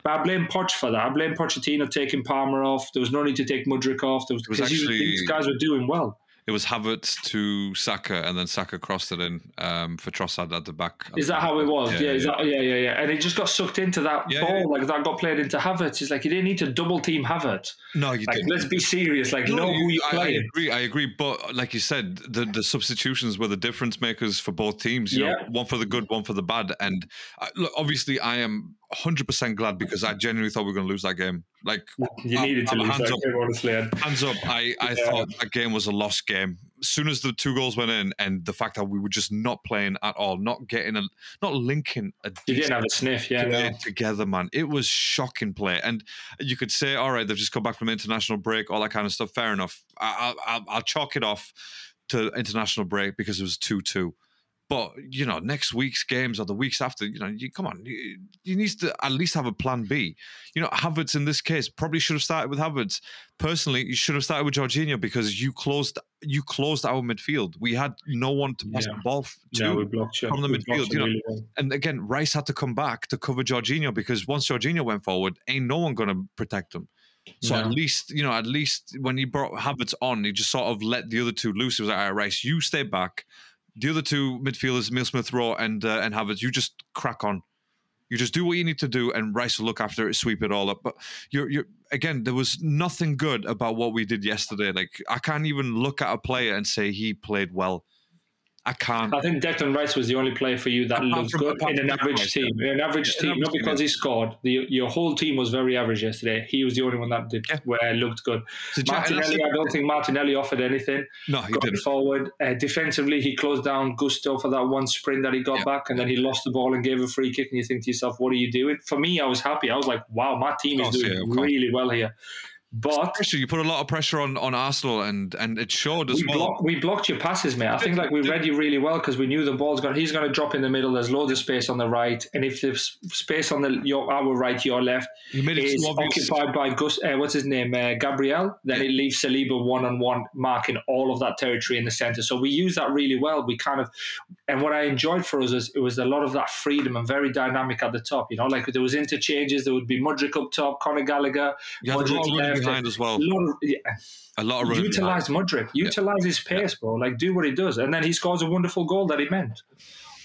but I blame Poch for that. I blame Pochettino taking Palmer off. There was no need to take Mudryk off. There was, was actually, these guys were doing well. It was Havertz to Saka, and then Saka crossed it in um, for Trossard at the back. Is that how it was? Yeah, yeah, yeah. That, yeah, yeah, yeah. And he just got sucked into that yeah, ball, yeah. like that got played into Havertz. It's like you didn't need to double team Havertz. No, you like, didn't. Let's be serious. Like, no, know who you're playing. I agree. I agree. But like you said, the, the substitutions were the difference makers for both teams. You yeah. know, one for the good, one for the bad. And uh, look, obviously, I am 100% glad because I genuinely thought we were going to lose that game. Like, you I, needed to lose that up, game, honestly. Hands up. I, I yeah. thought that game was a lost game. As soon as the two goals went in, and the fact that we were just not playing at all, not getting a, not linking a. You didn't have a sniff, yeah. No. Together, man. It was shocking play. And you could say, all right, they've just come back from international break, all that kind of stuff. Fair enough. I, I, I'll chalk it off to international break because it was 2 2 but you know, next week's games or the weeks after, you know, you come on, you, you need to at least have a plan B. You know, Havertz in this case probably should have started with Havertz. Personally, you should have started with Jorginho because you closed you closed our midfield. We had no one to pass yeah. the ball to yeah, we blocked you. from the we midfield. You know, really well. and again, Rice had to come back to cover Jorginho because once Jorginho went forward, ain't no one going to protect him. So at least, you know, at least when he brought Havertz on, he just sort of let the other two loose. He was like, all right, Rice, you stay back the other two midfielders, Emile Smith Rowe and uh, and Havertz, you just crack on. You just do what you need to do, and Rice will look after it, sweep it all up. But you're you're again, there was nothing good about what we did yesterday. Like I can't even look at a player and say he played well. I can't. I think Declan Rice was the only player for you that looked from, good in an average team. Yeah. An average yeah, team, not because he scored. The, your whole team was very average yesterday. He was the only one that did yeah. where looked good. So Martinelli, I don't think Martinelli offered anything. No, he didn't. Forward uh, defensively, he closed down Gusto for that one sprint that he got back, and then he lost the ball and gave a free kick. And you think to yourself, "What are you doing?" For me, I was happy. I was like, "Wow, my team is doing really well here." But pressure, you put a lot of pressure on, on Arsenal, and and it showed as we well. Block, we blocked your passes, mate. I think like we read you really well because we knew the ball's going. He's going to drop in the middle. There's loads of space on the right, and if there's space on the your our right, your left is occupied by Gus. Uh, what's his name? Uh, Gabriel. Then yeah. it leaves Saliba one on one, marking all of that territory in the center. So we use that really well. We kind of And what I enjoyed for us is it was a lot of that freedom and very dynamic at the top. You know, like there was interchanges. There would be Mudryk up top, Conor Gallagher, You had a lot of running behind as well. a lot of, yeah, A lot of running utilize behind. Mudryk, utilize his pace, bro. Like do what he does, and then he scores a wonderful goal that he meant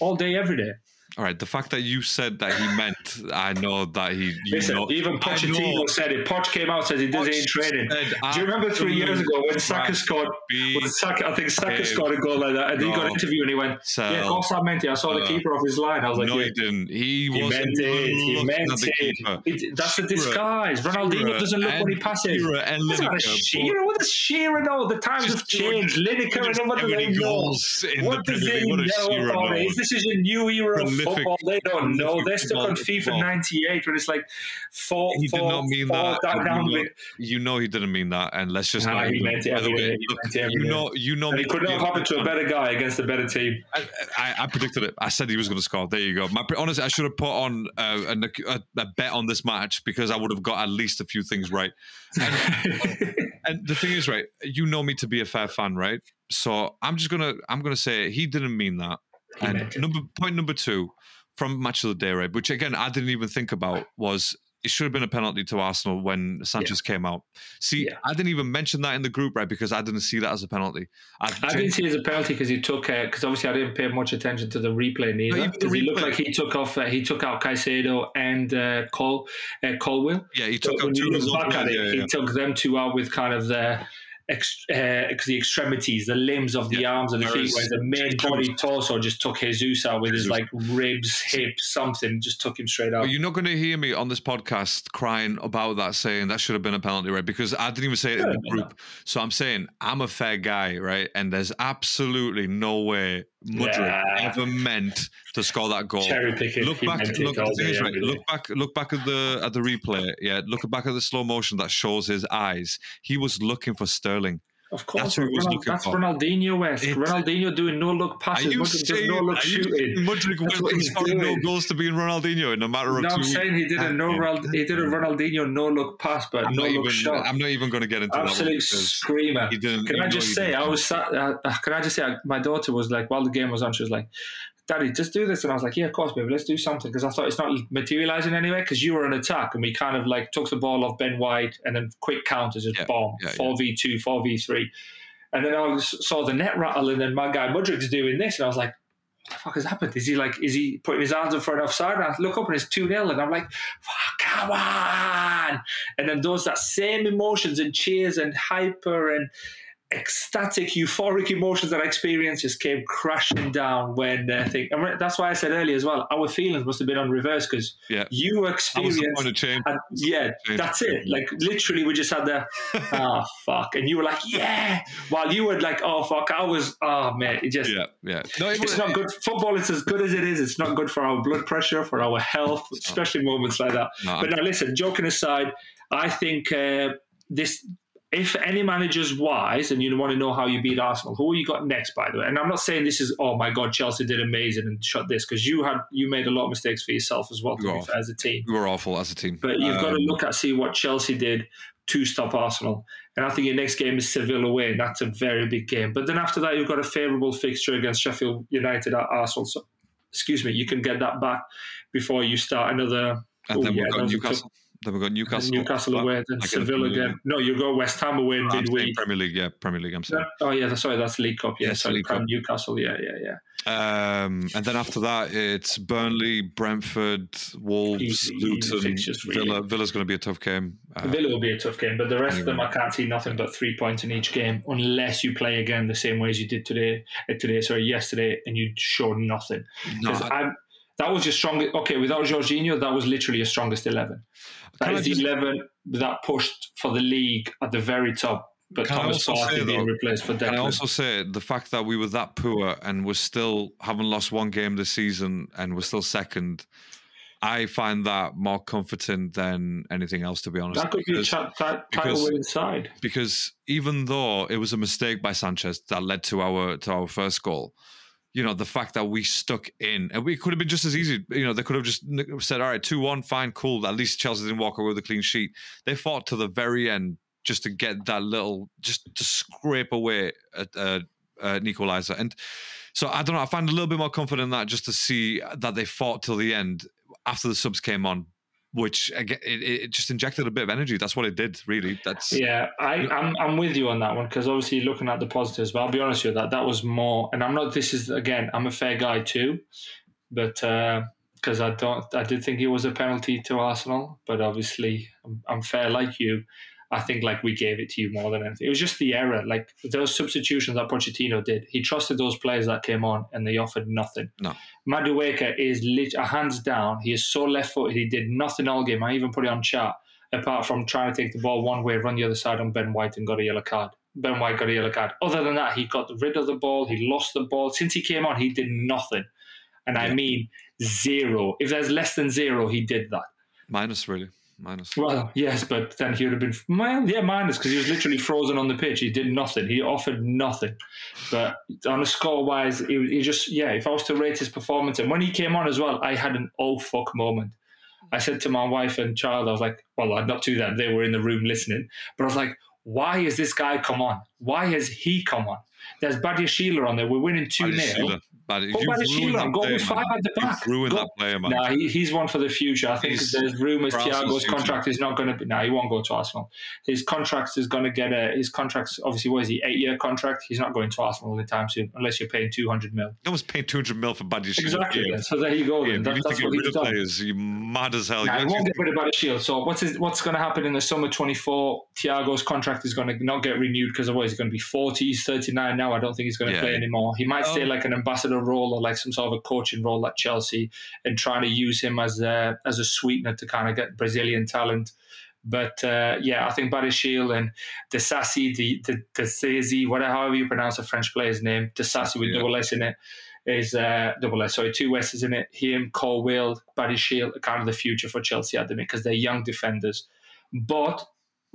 all day, every day. All right, the fact that you said that he meant, I know that he. You Listen, know, even Pochettino said it. Poch came out and said he does it in Poch training. Do you remember three years ago when Saka scored? When Saka, I think Saka scored a goal like that, and he got an interview and he went, "Yeah, of course I meant it. I saw the uh, keeper off his line." I was like, no, yeah. he didn't. He, He meant it. He meant it. It- That's the Shearer- disguise. Ronaldinho doesn't look when he passes. Shearer and a Lineker Shearer. What is Shearer know? The times have changed. Lineker and what do they know? What the does Premier they League? What does know about it? Is This is a new era of Prolific- football. They don't know. They're stuck on FIFA football. 98 when it's like four, He did not mean four that. down, you, know, you know he didn't mean that, and let's just Nah, not he meant it by the every way, day. He meant you know, you know, And me it could not have happened to a better guy against a better team. I, I, I predicted it. I said he was going to score. There you go. My, honestly, I should have put on uh, a, a, a bet on this match because I would have got at least a few things right. And *laughs* the thing is, right, you know me to be a fair fan, right? So I'm just gonna I'm gonna say he didn't mean that. He and number point number two from match of the day, right? Which again I didn't even think about was it should have been a penalty to Arsenal when Sanchez came out. See, Yeah. I didn't even mention that in the group, right? Because I didn't see that as a penalty. I, I didn't see it as a penalty because he took because obviously I didn't pay much attention to the replay neither. Because he looked like he took off uh, he took out Caicedo and uh, Cole uh, Colwill. yeah, he took out two back at it, Yeah, he took them two out with kind of the ex, uh, the extremities, the limbs of the Yeah. arms and the feet, whereas the main body torso just took Jesus out with his like ribs, hips, something, just took him straight out. But you're not going to hear me on this podcast crying about that, saying that should have been a penalty, right? Because I didn't even say it in the group. So I'm saying I'm a fair guy, right? And there's absolutely no way Mudryk Yeah. ever meant to score that goal. Look back, look, is, right, look back, look back at the at the replay. Yeah, look back at the slow motion that shows his eyes. He was looking for Sterling. Of course, That's was Ronald- looking that's for. Ronaldinho West. It- Ronaldinho doing no look passes. saying, no look are you shooting. saying Mudryk That's went what from he's scoring no goals to being Ronaldinho in a matter of No, two I'm saying he did a no he did a Ronaldinho no look pass, but I'm no not look even. shot. I'm not even going to get into that. Absolute screamer. He didn't. Can I just say. I was sat. Uh, can I just say, my daughter was like, while the game was on, she was like, "Daddy, just do this," and I was like, "Yeah, of course, baby, let's do something." Because I thought it's not materializing anyway. Because you were on attack, and we kind of like took the ball off Ben White, and then quick counters, just Yeah, bomb, yeah, four v two, four v three, and then I saw the net rattle, and then my guy Mudryk's doing this, and I was like. What the fuck has happened? Is he like, is he putting his arms up for an offside? And I look up and it's 2 0, and I'm like, fuck, come on. And then those, that same emotions and cheers and hyper and ecstatic, euphoric emotions that I experienced just came crashing down when uh, thing. And that's why I said earlier as well. Our feelings must have been on reverse because Yeah. you That was the experienced. point of change. And yeah, that's it. Like literally, we just had the *laughs* oh fuck, and you were like, yeah, while you were like, oh fuck, I was, oh man, it just. Yeah, yeah. No, it It's not good. Football is as good as it is. It's not good for our blood pressure, for our health, especially moments like that. no, But now, listen, joking aside, I think uh, this. If any manager's wise and you want to know how you beat Arsenal, who you got next, by the way? And I'm not saying this is, oh my God, Chelsea did amazing and shot this because you had you made a lot of mistakes for yourself as well, to be fair, as a team. we were awful as a team. But you've got to Um, look at see what Chelsea did to stop Arsenal. And I think your next game is Seville away, and that's a very big game. But then after that, you've got a favourable fixture against Sheffield United at Arsenal. So, excuse me, you can get that back before you start another. And Oh, then yeah, we've got Newcastle. Then we've got Newcastle. Newcastle away, then Seville again. League. No, you go West Ham away midweek. Premier League, yeah, Premier League. I'm saying. Oh yeah, sorry, that's League Cup. Yeah, Yes, sorry, League Cup. Newcastle. Yeah, yeah, yeah. Um, and then after that, it's Burnley, Brentford, Wolves, Easy, easy Luton, fixtures, really. Villa. Villa's going to be a tough game. Uh, Villa will be a tough game, but the rest of them, I can't see nothing but three points in each game, unless you play again the same way as you did today, uh, today, sorry, yesterday, and you show nothing. no, I, that was your strongest. Okay, without Jorginho, that was literally your strongest eleven. That Can is the eleven that pushed for the league at the very top. But Can I Thomas Partey being replaced for And I also say the fact that we were that poor and we're still haven't lost one game this season and we're still second, I find that more comforting than anything else, to be honest. that could be a because, cha- ti- title winning side. because even though it was a mistake by Sanchez that led to our to our first goal, you know the fact that we stuck in and we could have been just as easy. You know they could have just said, "All right, two one, fine, cool." At least Chelsea didn't walk away with a clean sheet. They fought to the very end just to get that little, just to scrape away at uh, an equaliser. And So I don't know. I find a little bit more confident in that just to see that they fought till the end after the subs came on, which again it, it just injected a bit of energy. That's what it did, really. That's yeah. I I'm I'm with you on that one because obviously looking at the positives, but I'll be honest with you that that was more. And I'm not. This is again. I'm a fair guy too, but. uh because I don't, I did think it was a penalty to Arsenal, but obviously I'm, I'm fair like you. I think like we gave it to you more than anything. It was just the error. Like those substitutions that Pochettino did, he trusted those players that came on and they offered nothing. No. Madueke is lit, a hands down. He is so left footed. He did nothing all game. I even put it on chat apart from trying to take the ball one way, run the other side on Ben White and got a yellow card. Ben White got a yellow card. Other than that, he got rid of the ball. He lost the ball. Since he came on, he did nothing. And yeah. I mean zero. If there's less than zero, he did that. Minus, really minus. Well, yes, but then he would have been well, yeah, minus because he was literally frozen on the pitch. He did nothing. He offered nothing. But on a score wise, he, he just yeah. If I was to rate his performance, and when he came on as well, I had an oh fuck moment. I said to my wife and child, I was like, well, I'm not to them. They were in the room listening, but I was like, why has this guy come on? Why has he come on? There's Badiashile on there. We're winning 2 0. But Put Badiashile. Go with five at the back. Go. that player, man. Nah, he, he's one for the future. I think he's, there's rumours Thiago's contract is not going to be. Nah, he won't go to Arsenal. His contract is going to get a. His contract's obviously, what is he? Eight year contract. He's not going to Arsenal anytime soon unless you're paying 200 mil. No one's paying 200 mil for Badiashile. Exactly. Yeah. So there you go. Yeah, then. That, that's what he's done. Players. You're mad as hell. Nah, he won't get rid of Badiashile. So what's his, what's going to happen in the summer 24? Thiago's contract is going to not get renewed because otherwise he's going to be 40. He's 39 now. I don't think he's going to yeah. play anymore. He might oh. stay like an ambassador role or like some sort of a coaching role at Chelsea and trying to use him as a, as a sweetener to kind of get Brazilian talent. But uh, yeah, I think Badiashile and Disasi, the the Disasi, whatever however you pronounce a French player's name, Disasi with yeah. double S in it, is uh, double S, sorry, two S's in it. Him, Colwill, Badiashile are kind of the future for Chelsea at the minute because they're young defenders. But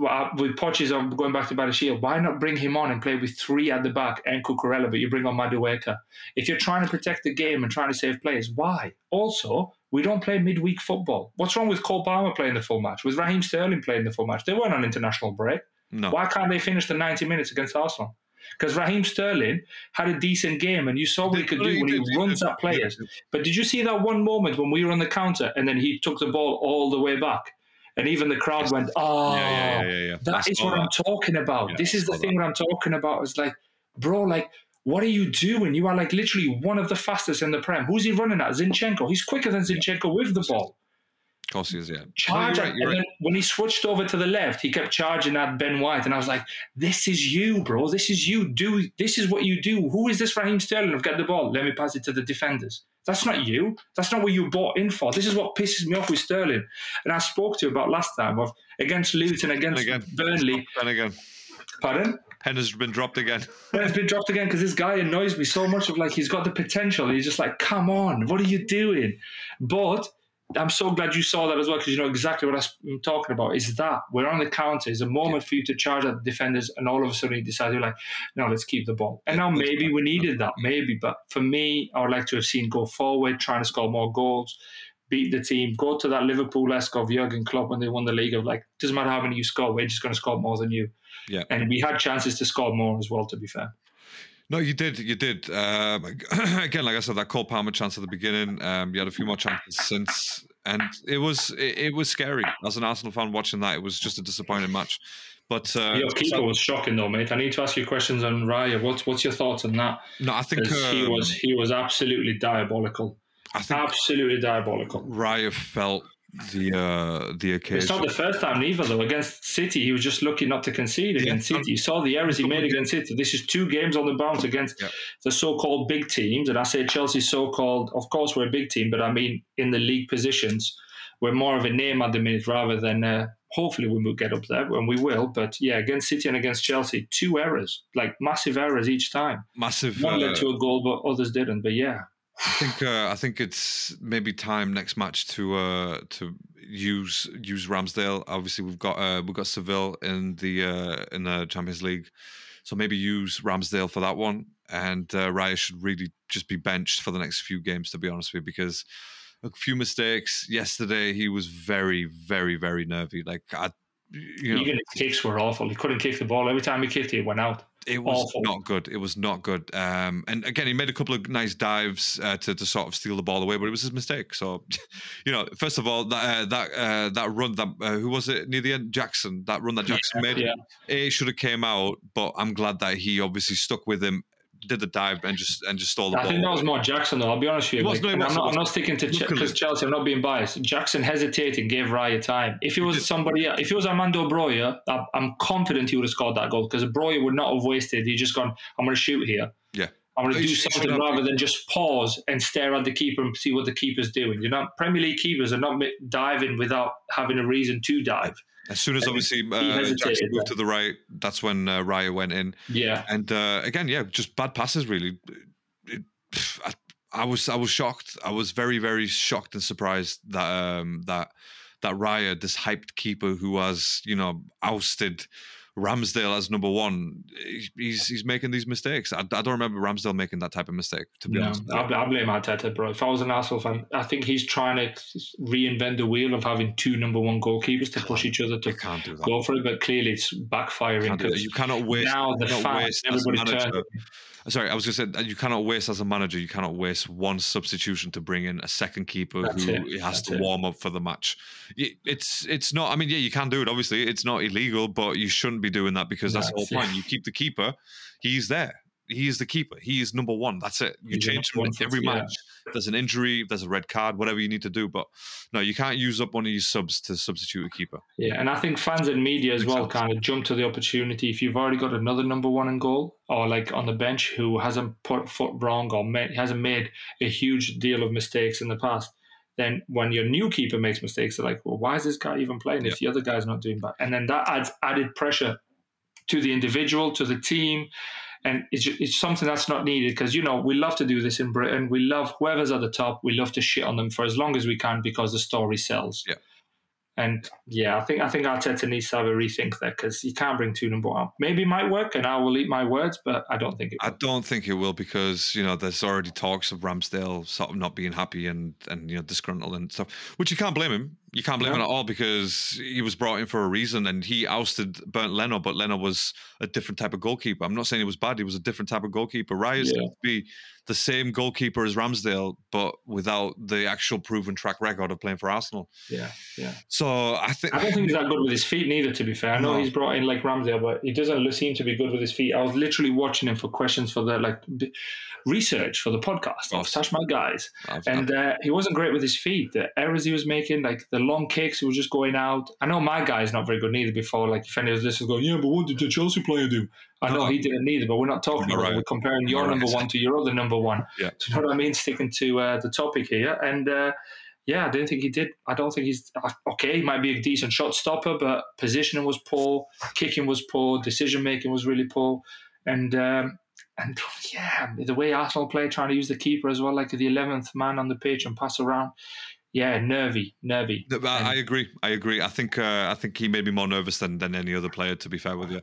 Uh, with Poches on going back to Badiashile, why not bring him on and play with three at the back and Cucurella, but you bring on Madueke? If you're trying to protect the game and trying to save players, why? Also, we don't play midweek football. What's wrong with Cole Palmer playing the full match? With Raheem Sterling playing the full match? They weren't on international break. No. Why can't they finish the 90 minutes against Arsenal? Because Raheem Sterling had a decent game and you saw what he could do when he runs at players. But did you see that one moment when we were on the counter and then he took the ball all the way back? And even the crowd went, "Oh, yeah, yeah, yeah, that is what that. I'm talking about. this is the thing that. I'm talking about." It's like, bro, like, what are you doing? You are like literally one of the fastest in the prem. Who's he running at? Zinchenko. He's quicker than Zinchenko with the ball. Of course he is, yeah. Charge no, right, and right. then when he switched over to the left, he kept charging at Ben White, and I was like, "This is you, bro. This is you. Do this is what you do. Who is this Raheem Sterling? I've got the ball. Let me pass it to the defenders. That's not you. That's not what you bought in for. This is what pisses me off with Sterling. And I spoke to you about last time of against Luton, against again. Burnley. And again. Pardon? Pen has been dropped again. *laughs* Pen has been dropped again because this guy annoys me so much of like he's got the potential. He's just like, come on, what are you doing? But I'm so glad you saw that as well because you know exactly what I'm talking about. Is that we're on the counter? It's a moment for you to charge at the defenders, and all of a sudden you decide you're like, no, let's keep the ball. And now maybe we needed that, maybe. But for me, I would like to have seen go forward, trying to score more goals, beat the team, go to that Liverpool esque of Jurgen Klopp when they won the league of like, doesn't matter how many you score, we're just going to score more than you. Yeah. And we had chances to score more as well. To be fair. No, you did. You did. Um, *clears throat* again, like I said, that Cole Palmer chance at the beginning. Um, you had a few more chances since, and it was it, it, was scary as an Arsenal fan watching that. It was just a disappointing match. But uh, your keeper was shocking, though, mate. I need to ask you questions on Raya. What's what's your thoughts on that? No, I think um, he was he was absolutely diabolical. I think absolutely diabolical. Raya felt the uh, the occasion. It's not the first time either, though. Against City, he was just lucky not to concede against yeah. City. You saw the errors he made against City. This is two games on the bounce against yeah. the so-called big teams, and I say Chelsea so-called. Of course, we're a big team, but I mean in the league positions, we're more of a name at the minute rather than. Uh, hopefully, we will get up there, and we will. But yeah, against City and against Chelsea, two errors, like massive errors each time. Massive. One uh, led to a goal, but others didn't. But yeah, I think uh, I think it's maybe time next match to uh, to use use Ramsdale. Obviously, we've got uh, we've got Seville in the uh, in the Champions League, so maybe use Ramsdale for that one. And uh, Raya should really just be benched for the next few games, to be honest with you, because a few mistakes yesterday. He was very, very, very nervy. Like I, you know, Even his kicks were awful. He couldn't kick the ball. Every time he kicked it, it went out. It was awful. not good. It was not good. Um, and again, he made a couple of nice dives uh, to to sort of steal the ball away, but it was his mistake. So, *laughs* you know, first of all, that uh, that uh, that run that uh, who was it near the end? Jackson. That run that Jackson made. Yeah. It should have came out, but I'm glad that he obviously stuck with him, did the dive, and just and just stole the I ball. think that was more Jackson, though. I'll be honest with you. Was, no, it and was, I'm, not. I'm not sticking to because Chelsea. I'm not being biased. Jackson hesitated, gave Raya time. If it was somebody, if it was Armando Broya, I- I'm confident he would have scored that goal because Broya would not have wasted. He just gone. I'm going to shoot here. Yeah. I'm going to do sh- he should something rather than just pause and stare at the keeper and see what the keeper's doing. You know, Premier League keepers are not diving without having a reason to dive. As soon as obviously uh, Jackson moved to the right, that's when uh, Raya went in. Yeah. And uh, again, yeah, just bad passes. Really, It- I, I was I was shocked. I was very very shocked and surprised that um, that that Raya, this hyped keeper who was you know ousted Ramsdale as number one, he's he's making these mistakes. I, I don't remember Ramsdale making that type of mistake. To be No, honest, I, I blame Arteta, bro. If I was an Arsenal fan, I think he's trying to reinvent the wheel of having two number one goalkeepers to push each other to can't do that. go for it. But clearly, it's backfiring Can't because You cannot waste. now the you fans, waste as everybody turns. Sorry, I was going to say that you cannot waste as a manager. You cannot waste one substitution to bring in a second keeper That's who it, has that's to it. warm up for the match. It's it's not. I mean, yeah, you can do it. Obviously, it's not illegal, but you shouldn't be doing that because that's the That's whole it. point. You keep the keeper. He's there. He is the keeper. He is number one. That's it. You He's change him every yeah. match. There's an injury. There's a red card. Whatever you need to do, but no, you can't use up one of your subs to substitute a keeper. Yeah, and I think fans and media as well sense. kind of jump to the opportunity if you've already got another number one in goal or like on the bench who hasn't put foot wrong or made, hasn't made a huge deal of mistakes in the past. Then when your new keeper makes mistakes, they're like, well, why is this guy even playing if the other guy's not doing that? And then that adds added pressure to the individual, to the team. And it's, it's something that's not needed because, you know, we love to do this in Britain. We love whoever's at the top, we love to shit on them for as long as we can because the story sells. Yeah. And yeah, I think I think Arteta needs to have a rethink there because you can't bring two number one. Maybe it might work, and I will eat my words, but I don't think it. I don't think it will because you know there's already talks of Ramsdale sort of not being happy and and you know disgruntled and stuff, which you can't blame him. You can't blame him at all because he was brought in for a reason and he ousted Bernd Leno, but Leno was a different type of goalkeeper. I'm not saying he was bad; he was a different type of goalkeeper. Raya Yeah. be the same goalkeeper as Ramsdale, but without the actual proven track record of playing for Arsenal. Yeah, yeah. So I think I don't think he's that good with his feet neither. To be fair, I know No. he's brought in like Ramsdale, but he doesn't seem to be good with his feet. I was literally watching him for questions for the like b- research for the podcast of. Tash Mic Guys, I've- and uh, he wasn't great with his feet. The errors he was making, like the long kicks, he was just going out. I know my guy is not very good neither. Before, like if any of this is going, yeah, but what did the Chelsea player do? I know he didn't neither, but we're not talking about. right. We're comparing your You're number one to your other number one. Yeah. Do you know what I mean? Sticking to uh, the topic here, and. Uh, yeah, I didn't think he did. I don't think he's okay. He might be a decent shot stopper, but positioning was poor, kicking was poor, decision making was really poor, and um, and yeah, the way Arsenal play, trying to use the keeper as well, like the eleventh man on the pitch and pass around. Yeah, nervy, nervy. But I, I agree. I agree. I think uh, I think he made me more nervous than, than any other player. To be fair with you,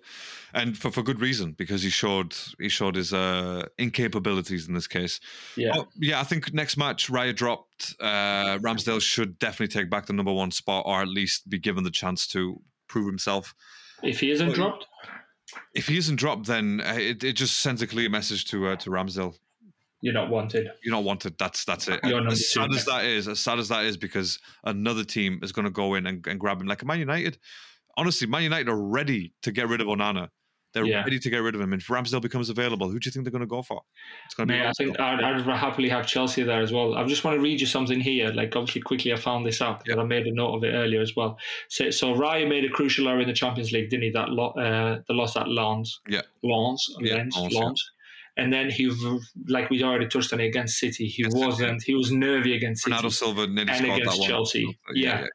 and for, for good reason because he showed he showed his uh, incapabilities in this case. Yeah, Oh, yeah. I think next match Raya dropped. Uh, Ramsdale should definitely take back the number one spot, or at least be given the chance to prove himself. if he isn't Well, dropped, If he isn't dropped, then uh, it, it just sends a clear message to uh, to Ramsdale. You're not wanted. You're not wanted. That's that's it. As sad as that is, as sad as that is, because another team is going to go in and, and grab him. Like Man United, honestly, Man United are ready to get rid of Onana. They're Yeah. ready to get rid of him. And if Ramsdale becomes available, who do you think they're going to go for? It's going to be Mate, I think I'd, I'd happily have Chelsea there as well. I just want to read you something here. Like, obviously, quickly, I found this out because I made a note of it earlier as well. So, so Raya made a crucial error in the Champions League, didn't he? That lo- uh, the loss at Lens. Yeah. Lens. Yeah, Lens. Yeah. Lens. And then he, like we already touched on it against City, he wasn't. He was nervy against City Bernardo Silva and against that one. Chelsea. Oh, so, Yeah.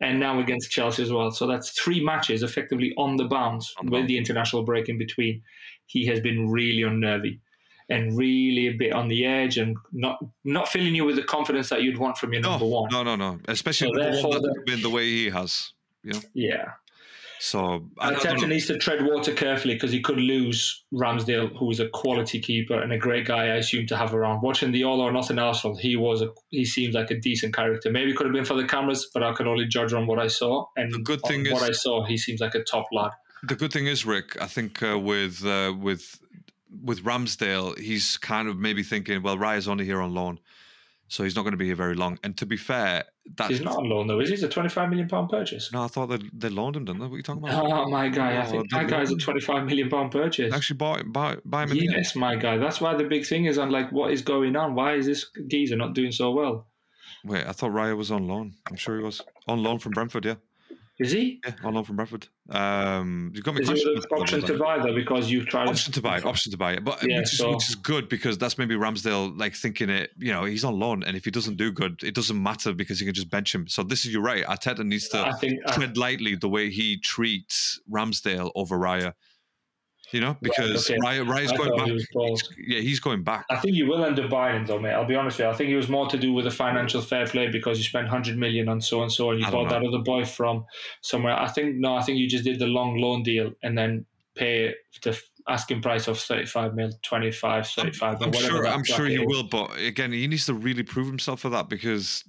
and now against Chelsea as well. So that's three matches effectively on the bounce On the with bounce. the international break in between. He has been really unnervy and really a bit on the edge and not not filling you with the confidence that you'd want from your No, number one. no, no, no. Especially So number one therefore the- been the way he has. Yeah. Yeah. So I, I Arteta needs to tread water carefully because he could lose Ramsdale, who is a quality keeper and a great guy, I assume, to have around. Watching the All or Nothing Arsenal, he was a, he seems like a decent character. Maybe it could have been for the cameras, but I can only judge on what I saw. And the good thing is, what I saw, he seems like a top lad. The good thing is, Rick, I think uh, with uh, with with Ramsdale, he's kind of maybe thinking, well, Raya's only here on loan so he's not going to be here very long. And to be fair, that he's not on loan though, is he? It's a twenty-five million pound purchase. No, I thought they they loaned him, didn't they? What are you talking about? Oh my guy, I oh, think that guy's a twenty-five million pound purchase. Actually, buy buy buy him. Yes, my guy. That's why the big thing is on like, what is going on? Why is this geezer not doing so well? Wait, I thought Raya was on loan. I'm sure he was on loan from Brentford. Yeah. Is he? Yeah, on loan from Bradford. Um, you've got me. Is it option to buy though? Because you've tried option to buy, option to buy it, but yeah, which, is, so... which is good because that's maybe Ramsdale like thinking it. You know, he's on loan, and if he doesn't do good, it doesn't matter because you can just bench him. So this is you're right. Arteta needs to I think, tread I... lightly the way he treats Ramsdale over Raya you know, because right, okay. Going back. He's, yeah, he's going back. I think you will end up buying him, though, mate. I'll be honest with you. I think it was more to do with the financial fair play because you spent hundred million on so and so, and you bought that other boy from somewhere. I think no, I think you just did the long loan deal and then pay the asking price of 35 mil 25 35 i'm, I'm sure i'm sure he will but again he needs to really prove himself for that because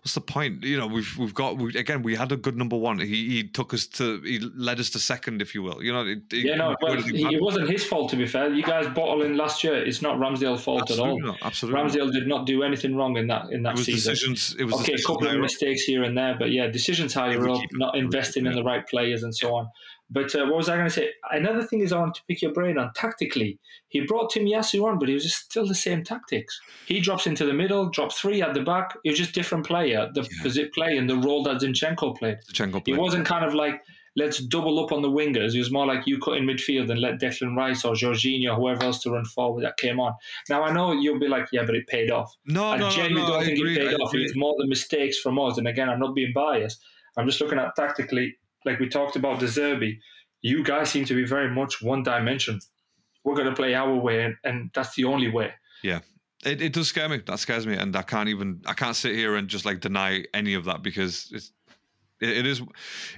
what's the point? You know we've we've got we, again we had a good number one. He, he took us to he led us to second if you will. You know it, yeah no well, it wasn't his fault to be fair. You guys bottled in last year it's not ramsdale's fault absolutely at all. Not, absolutely ramsdale did not do anything wrong in that in that it was season. decisions it was okay a couple of mistakes here and there but yeah decisions higher up not investing in the right players and so on. But uh, what was I going to say? Another thing is I want to pick your brain on tactically. He brought Tomiyasu on, but he was still the same tactics. He drops into the middle, drops three at the back. He was just different player, the yeah. play and the role that Zinchenko played. Zinchenko played. He wasn't kind of like let's double up on the wingers. It was more like you cut in midfield and let Declan Rice or Jorginho, whoever else to run forward that came on. Now I know you'll be like, yeah, but it paid off. No, I no, genuinely no, don't I think agree, it paid off. It was more the mistakes from us. And again, I'm not being biased. I'm just looking at tactically, like we talked about De Zerbi you guys seem to be very much one dimension. We're going to play our way, and that's the only way. Yeah. It, it does scare me. That scares me, and I can't even I can't sit here and just like deny any of that because it's it, it is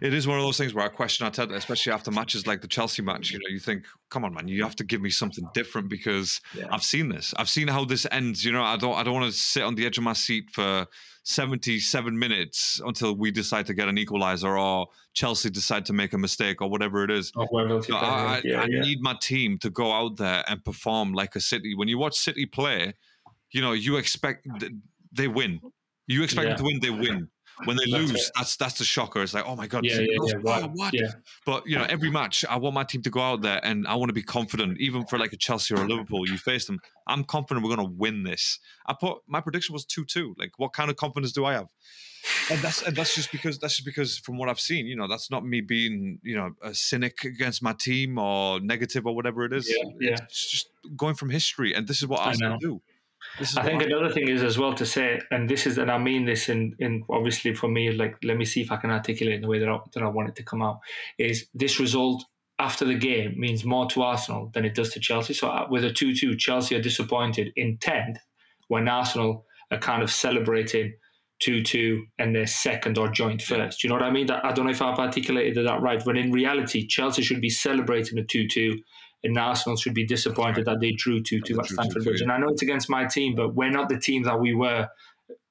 it is one of those things where I question Arteta, especially after matches like the Chelsea match. You know, you think, come on, man, you have to give me something different because yeah. I've seen this. I've seen how this ends. You know, I don't I don't want to sit on the edge of my seat for 77 minutes until we decide to get an equalizer or Chelsea decide to make a mistake or whatever it is. Oh, so I, yeah, I yeah. need my team to go out there and perform like a City. When you watch City play, you know, you expect they win. You expect yeah. them to win, they win. When they that's lose, it. that's that's the shocker. It's like, oh my god, yeah, yeah, yeah, what? But you know, every match, I want my team to go out there and I want to be confident. Even for like a Chelsea or a Liverpool, you face them. I'm confident we're going to win this. I put my prediction was two two. Like, what kind of confidence do I have? And that's and that's just because that's just because from what I've seen, you know, that's not me being you know a cynic against my team or negative or whatever it is. Yeah, yeah. It's just going from history, and this is what Arsenal do. I think another thing is as well to say, and this is, and I mean this in, in obviously for me, like let me see if I can articulate in the way that I, that I want it to come out. Is this result after the game means more to Arsenal than it does to Chelsea? So uh, with a two-two, Chelsea are disappointed in tenth when Arsenal are kind of celebrating two-two and they're second or joint first. Do you know what I mean? I don't know if I've articulated that right, but in reality, Chelsea should be celebrating a two-two and Arsenal should be disappointed that they drew 2 2 at Stamford Bridge. And I know it's against my team, but we're not the team that we were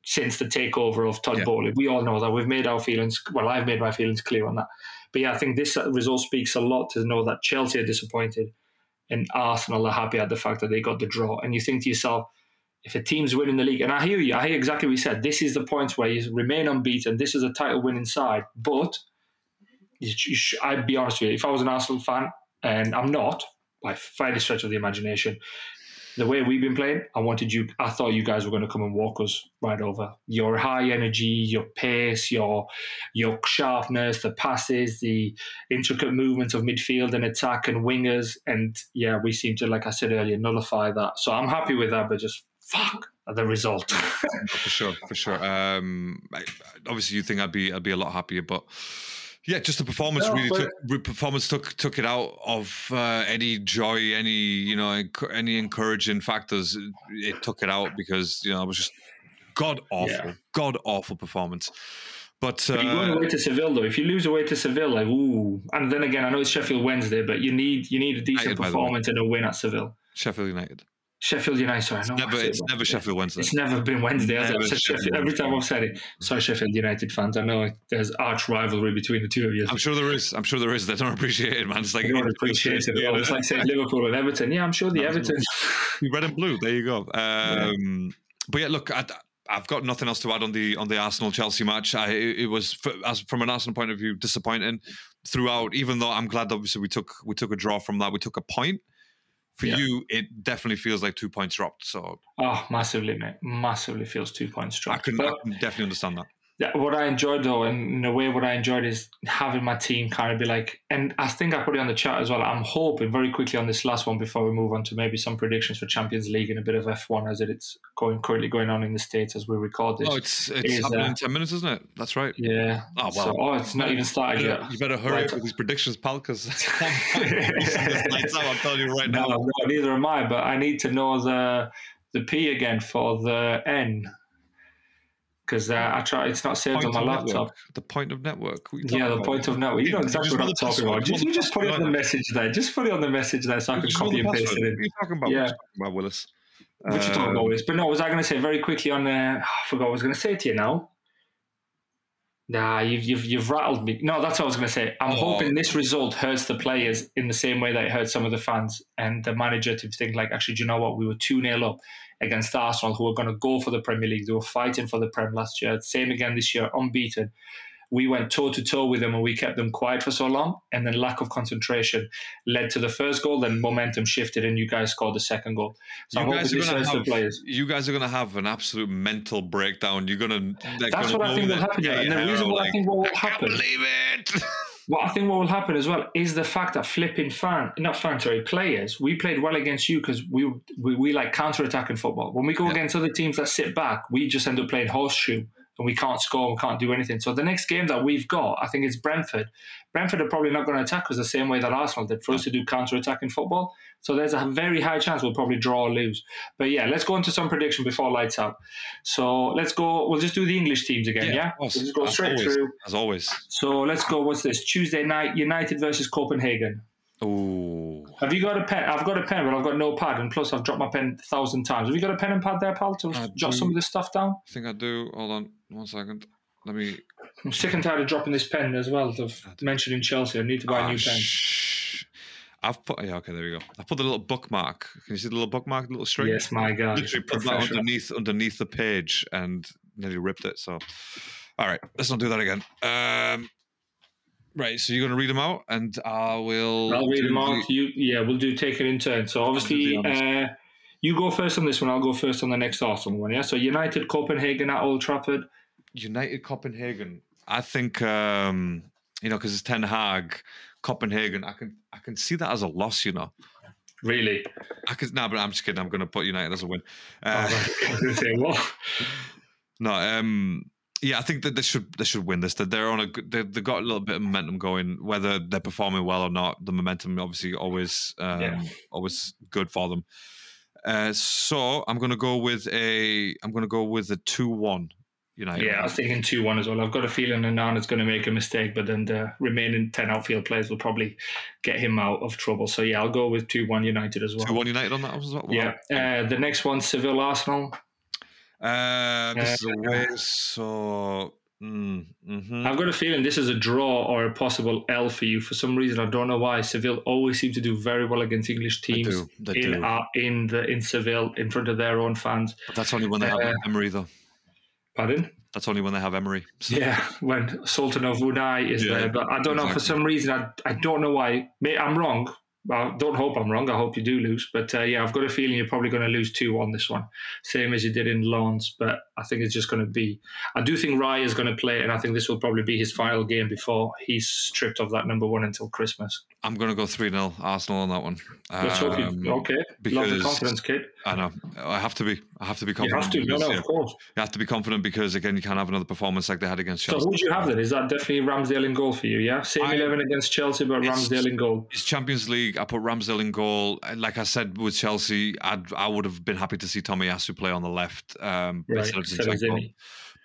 since the takeover of Todd yeah. Boehly. We all know that. We've made our feelings, well, I've made my feelings clear on that. But yeah, I think this result speaks a lot to know that Chelsea are disappointed and Arsenal are happy at the fact that they got the draw. And you think to yourself, if a team's winning the league, and I hear you, I hear exactly what you said. This is the point where you remain unbeaten. This is a title winning side. But you, you I'd be honest with you, if I was an Arsenal fan, and I'm not, by any stretch of the imagination. The way we've been playing, I wanted you. I thought you guys were going to come and walk us right over. Your high energy, your pace, your your sharpness, the passes, the intricate movements of midfield and attack and wingers, and yeah, we seem to, like I said earlier, nullify that. So I'm happy with that, but just fuck the result. *laughs* for sure, for sure. Um, obviously, you think I'd be I'd be a lot happier, but yeah, just the performance no, really took performance took took it out of uh, any joy, any you know, any encouraging factors. It took it out because you know it was just god awful, yeah. god awful performance. But, But you're going uh, away to Seville though. If you lose away to Seville, like ooh, and then again, I know it's Sheffield Wednesday, but you need you need a decent United, by the way. performance and a win at Seville. Sheffield United. Sheffield United. Sorry, Never, it's never Sheffield Wednesday. It's never been Wednesday. Never I've Sheffield Sheffield, every time I've said it. Sorry, Sheffield United fans. I know there's arch rivalry between the two of you. I'm sure there is. I'm sure there is. They don't appreciate it, man. It's like I don't appreciate it. Yeah, it's like saying Liverpool and Everton. Yeah, I'm sure the Everton. *laughs* red and blue. There you go. Um, But yeah, look, I, I've got nothing else to add on the on the Arsenal Chelsea match. I, it, was from an Arsenal point of view disappointing throughout. Even though I'm glad, obviously, we took we took a draw from that. We took a point. For Yeah. you, it definitely feels like two points dropped. So Oh, massively, mate. Massively feels two points I dropped. can, But- I can definitely understand that. Yeah, what I enjoyed though, and in a way, what I enjoyed is having my team kind of be like, and I think I put it on the chat as well. I'm hoping very quickly on this last one before we move on to maybe some predictions for Champions League and a bit of F1 as it's going currently going on in the states as we record this. Oh, it's it's is, happening uh, in ten minutes, isn't it? That's right. yeah. Oh, well. So, oh, it's not even You started better, yet. you better hurry Right. up with these predictions, pal, because *laughs* *laughs* I'm telling you right No, now. no, neither am I. But I need to know the the P again for the N because uh, I try. It's not saved on my laptop. network. The point of network. What are you Yeah, the about? point of network. You know exactly what I'm talking about. Just, you just put it on the message there. Just put it on the message there so I can copy and paste it What are you talking about? Yeah. What are you talking about, Willis? What you talking Um, about is, but no, was I going to say very quickly on? Uh, *sighs* I forgot what I was going to say to you now. Nah, you've, you've you've rattled me. No, that's what I was going to say. I'm Oh. hoping this result hurts the players in the same way that it hurts some of the fans and the manager to think like, actually, do you know what? We were two 0 up against Arsenal, who were going to go for the Premier League. They were fighting for the Prem last year. Same again this year, unbeaten. We went toe to toe with them and we kept them quiet for so long, and then lack of concentration led to the first goal. Then momentum shifted, and you guys scored the second goal. So You I'm guys are gonna have- players. You guys are going to have an absolute mental breakdown. You're going to. That's what I think will happen. Yeah. And the reason why I think what will I can't happen, believe it. *laughs* what I think what will happen as well is the fact that flipping fan, not fan, sorry, players, we played well against you because we, we we like counter attacking football. When we go Yeah. against other teams that sit back, we just end up playing horseshoe and we can't score, we can't do anything. So the next game that we've got, I think it's Brentford. Brentford are probably not going to attack us the same way that Arsenal did for us to do counter attacking football. So there's a very high chance we'll probably draw or lose. But yeah, let's go into some prediction before lights out. So let's go. We'll just do the English teams again. Yeah, course. we'll just go As straight always. through. As always. So let's go. What's this? Tuesday night, United versus Copenhagen. Oh. Have you got a pen? I've got a pen, but I've got no pad, and plus I've dropped my pen a thousand times. Have you got a pen and pad there, pal, to I jot do. some of this stuff down? I think I do. Hold on one second. Let me. I'm sick and tired of dropping this pen as well. Of mentioning Chelsea, I need to buy a Ah, new pen. shh. I've put. Yeah, okay, there we go. I put the little bookmark. Can you see the little bookmark, the little string? Yes, my God, literally put that underneath underneath the page and nearly ripped it. So, all right, let's not do that again. Um, right, so you're gonna read them out, and I will. I'll read them the- out. You, yeah, we'll do take it in turn. So obviously, the uh, you go first on this one. I'll go first on the next Arsenal one. Yeah. So United, Copenhagen at Old Trafford. United Copenhagen. I think um, you know because it's Ten Hag, Copenhagen. I can I can see that as a loss. You know, Really? I can. No, but I'm just kidding. I'm gonna put United as a win. Oh, Uh, *laughs* was say what? No, um, yeah, I think that they should they should win this. That they're on a good, they they've got a little bit of momentum going. Whether they're performing well or not, the momentum obviously always um, Yeah. always good for them. Uh, so I'm going to go with a I'm going to go with a two one United. Yeah, I was thinking 2 1 as well. I've got a feeling Onana's going to make a mistake, but then the remaining 10 outfield players will probably get him out of trouble. So, yeah, I'll go with 2 1 United as well. two one United on that as well. Yeah. Uh, the next one, Seville Arsenal. Uh, this is Uh, away, so. Mm, mhm. I've got a feeling this is a draw or a possible L for you. For some reason, I don't know why. Seville always seem to do very well against English They teams do. They in do. uh, in the in Seville in front of their own fans. But that's only when they have uh, Emery, though. Pardon? That's only when they have Emery. So- Yeah, when Sultan of Brunei is Yeah, there, but I don't know for some reason. I, I don't know why. I'm wrong. I don't hope I'm wrong. I hope you do lose, but uh, yeah, I've got a feeling you're probably going to lose two on this one, same as you did in Lens. But I think it's just going to be. I do think Raya is going to play, and I think this will probably be his final game before he's stripped of that number one until Christmas. I'm going to go 3 0 Arsenal on that one. Let's hope you. Um, Okay, love the because- confidence, kid. I know. I have to be. I have to be You confident. have to. No, because, no, yeah, of course. you have to be confident because again, you can't have another performance like they had against So Chelsea. who do you have then? Is that definitely Ramsdale in goal for you? Yeah, same I- eleven against Chelsea, but Ramsdale in goal. It's Champions League. I put Ramsdale in goal. Like I said with Chelsea, I'd, I would have been happy to see Tomiyasu play on the left um, Right, instead of Zinchenko.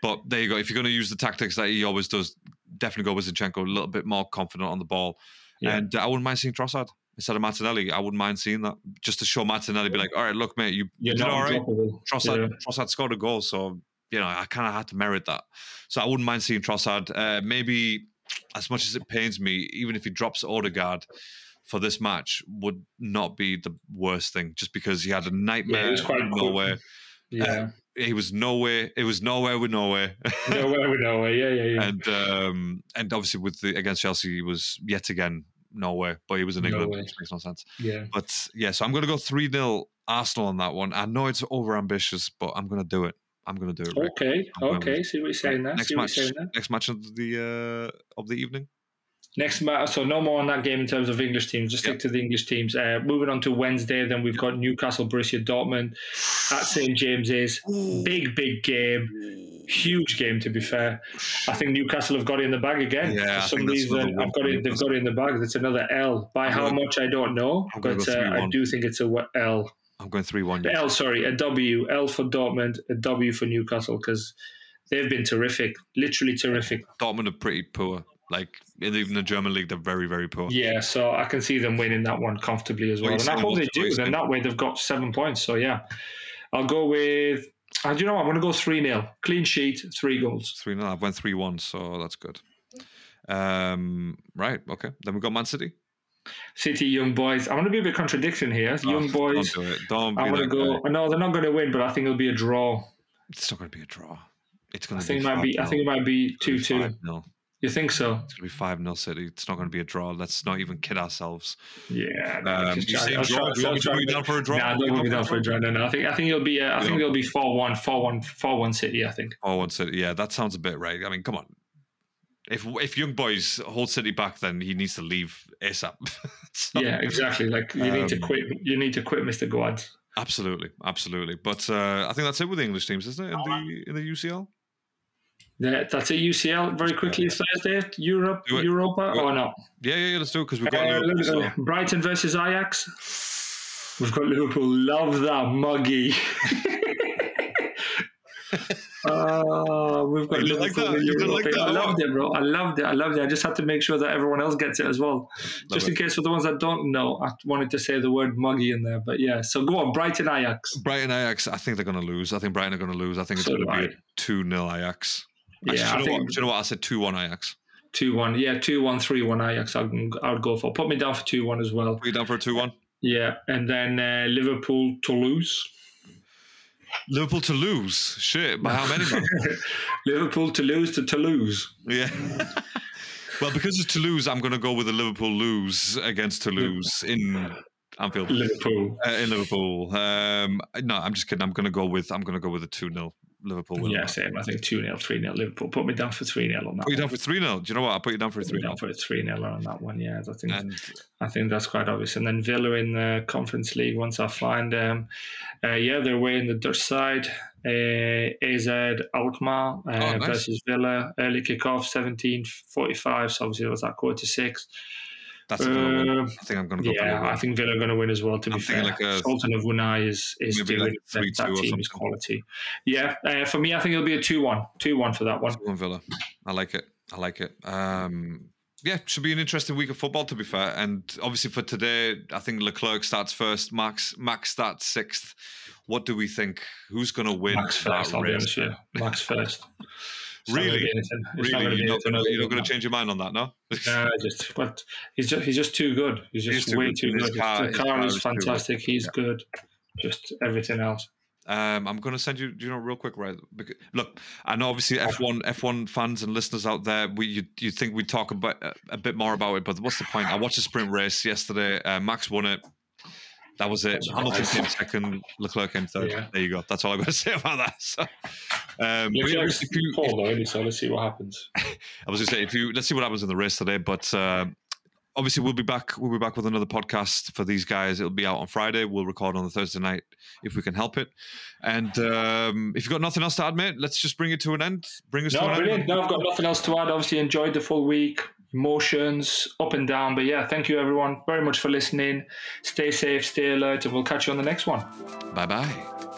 But there you go. If you're going to use the tactics that he always does, definitely go with Zinchenko, a little bit more confident on the ball. Yeah. And uh, I wouldn't mind seeing Trossard instead of Martinelli. I wouldn't mind seeing that just to show Martinelli, be like, all right, look, mate, you, you You're did all right. Trossard, Yeah. Trossard scored a goal, so you know I kind of had to merit that. So I wouldn't mind seeing Trossard. Uh, maybe as much as it pains me, even if he drops Odegaard for this match, would not be the worst thing. Just because he had a nightmare Yeah, it was quite nowhere. Yeah. He was nowhere. It was nowhere with nowhere. *laughs* nowhere we nowhere. Yeah, yeah, yeah. and um, and obviously with the against Chelsea, he was yet again nowhere. But he was in England, Nowhere. which makes no sense. yeah. But yeah, so I'm going to go 3 0 Arsenal on that one. I know it's over ambitious, but I'm going to do it. I'm going to do it. Rick. Okay. I'm Okay. See what you're saying there. next See what match, you're saying there. next match of the uh, of the evening. Next match. So no more on that game in terms of English teams. Just stick to the English teams. Uh, moving on to Wednesday, then we've got Newcastle, Borussia Dortmund at St James's. Big, big game. Huge game, to be fair. I think Newcastle have got it in the bag again. Yeah, For some reason, I've got it. They've got it in the bag. It's another L. By I'm how gonna- much I don't know, but uh, I do think it's a L. I'm going three one. L, sorry, a W. L for Dortmund, a W for Newcastle because they've been terrific, literally terrific. Dortmund are pretty poor. Like in even the German league, they're very very poor. Yeah, so I can see them winning that one comfortably as well. And I hope they do. Then that way they've got seven points. So yeah, I'll go with. Uh, do you know what? I'm going to go 3 0. Clean sheet, three goals. Three 0 I've went three one, so that's good. Um, right. Okay. Then we got Man City. City, Young Boys. I'm going to be a bit contradiction here. Young Oh, Boys. Don't do it. Don't be I'm going to go. guy. No, they're not going to win, but I think it'll be a draw. It's not going to be a draw. It's going to. I think be. it might be. I think it might be two two. 5-0. You think so? It's going to be five 0 City. It's not going to be a draw. Let's not even kid ourselves. Yeah. no, Um, you say I draw? Do you I want me was to put trying you down for a draw? Nah, You don't down me down for a draw. No, no. I think I think it'll be. Uh, I think it'll be four one, four one, four one City. I think. Oh, one City. Yeah, that sounds a bit right. I mean, come on. If if young boys hold City back, then he needs to leave ASAP. *laughs* So- Yeah, exactly. Like you need to Um, quit. You need to quit, Mister Guad. Absolutely, absolutely. But uh, I think that's it with the English teams, isn't it? In the in the UCL. Yeah, that's it. UCL very quickly Thursday. Europe, Europa, or not? Yeah, yeah, yeah. Let's do it because we've got. Uh, Liverpool, so- Brighton versus Ajax. We've got Liverpool. Love that muggy. Uh, *laughs* we've got You like Liverpool that? Europe. like that I loved it, bro. I loved it. I loved it. I just had to make sure that everyone else gets it as well. Just Love in case for the ones that don't know, I wanted to say the word muggy in there. But yeah, so go on, Brighton Ajax. Brighton Ajax. I think they're going to lose. I think Brighton are going to lose. I think it's So going to be a two 0 Ajax. Actually, Yeah, I do, you know what? do you know what? I said two one Ajax. two one. Yeah, two one, three one Ajax. I'd, I'd go for. Put me down for two one as well. Put you down for a two one. Yeah, and then uh, Liverpool Toulouse. Liverpool to lose. Shit, by how many? man? *laughs* Liverpool Toulouse to Toulouse. yeah. *laughs* well, because it's Toulouse, I'm going to go with the Liverpool lose against Toulouse in Anfield. Liverpool. Uh, in Liverpool. Um, no, I'm just kidding. I'm going to go with I'm going to go with a two 0 Liverpool. win. Yeah, same. I think 2 0, 3 0 Liverpool. Put me down for 3 0 on that. Put you down for three 0 Do you know what? I'll put you down for three me 0 down for a 3 0 on that one. Yeah, I think And I think that's quite obvious. And then Villa in the Conference League, once I find them, uh, yeah, they're away in the Dutch side. Uh, AZ Alkmaar uh, Oh, nice. versus Villa. Early kickoff, 17.45. So obviously it was that quarter six. That's. Um, I think I'm going to go. yeah. I think Villa are going to win as well, to I'm be fair. like a- Sultan of Unai is, is doing like that, 3-2 that team is quality. Yeah, uh, for me, I think it'll be a 2 1. 2 1 for that one. One Villa. I like it. I like it. Um, yeah, should be an interesting week of football. To be fair, and obviously for today, I think Leclerc starts first. Max Max starts sixth. What do we think? Who's going to win Max first, I'll be honest with you. Max first. It's Really? be anything. It's not Really, you're not gonna, you're not going to change your mind on that, no? Nah, just but he's just he's just too good. He's just too way good. too good. car- the car, is is too fantastic. He's Yeah. good. Just everything else. Um, I'm going to send you, you know, real quick, right? Because, look, I know obviously F1 F1 fans and listeners out there, we you, you think we talk about a, a bit more about it, but what's the point? I watched the sprint race yesterday. Uh, Max won it. That was it. Hamilton came second. Leclerc came third. Yeah. There you go. That's all I've got to *laughs* say about that. So, um, yeah, Leclerc's if you, Paul though, so let's see what happens. *laughs* I was going to say, if you let's see what happens in the race today. But uh, obviously, we'll be back. We'll be back with another podcast for these guys. It'll be out on Friday. We'll record on the Thursday night if we can help it. And um, if you've got nothing else to add, mate, let's just bring it to an end. Bring us to an brilliant. end. No, I've got nothing else to add. Obviously, enjoyed the full week. Emotions up and down. But yeah, thank you everyone very much for listening. Stay safe, stay alert, and we'll catch you on the next one. Bye bye.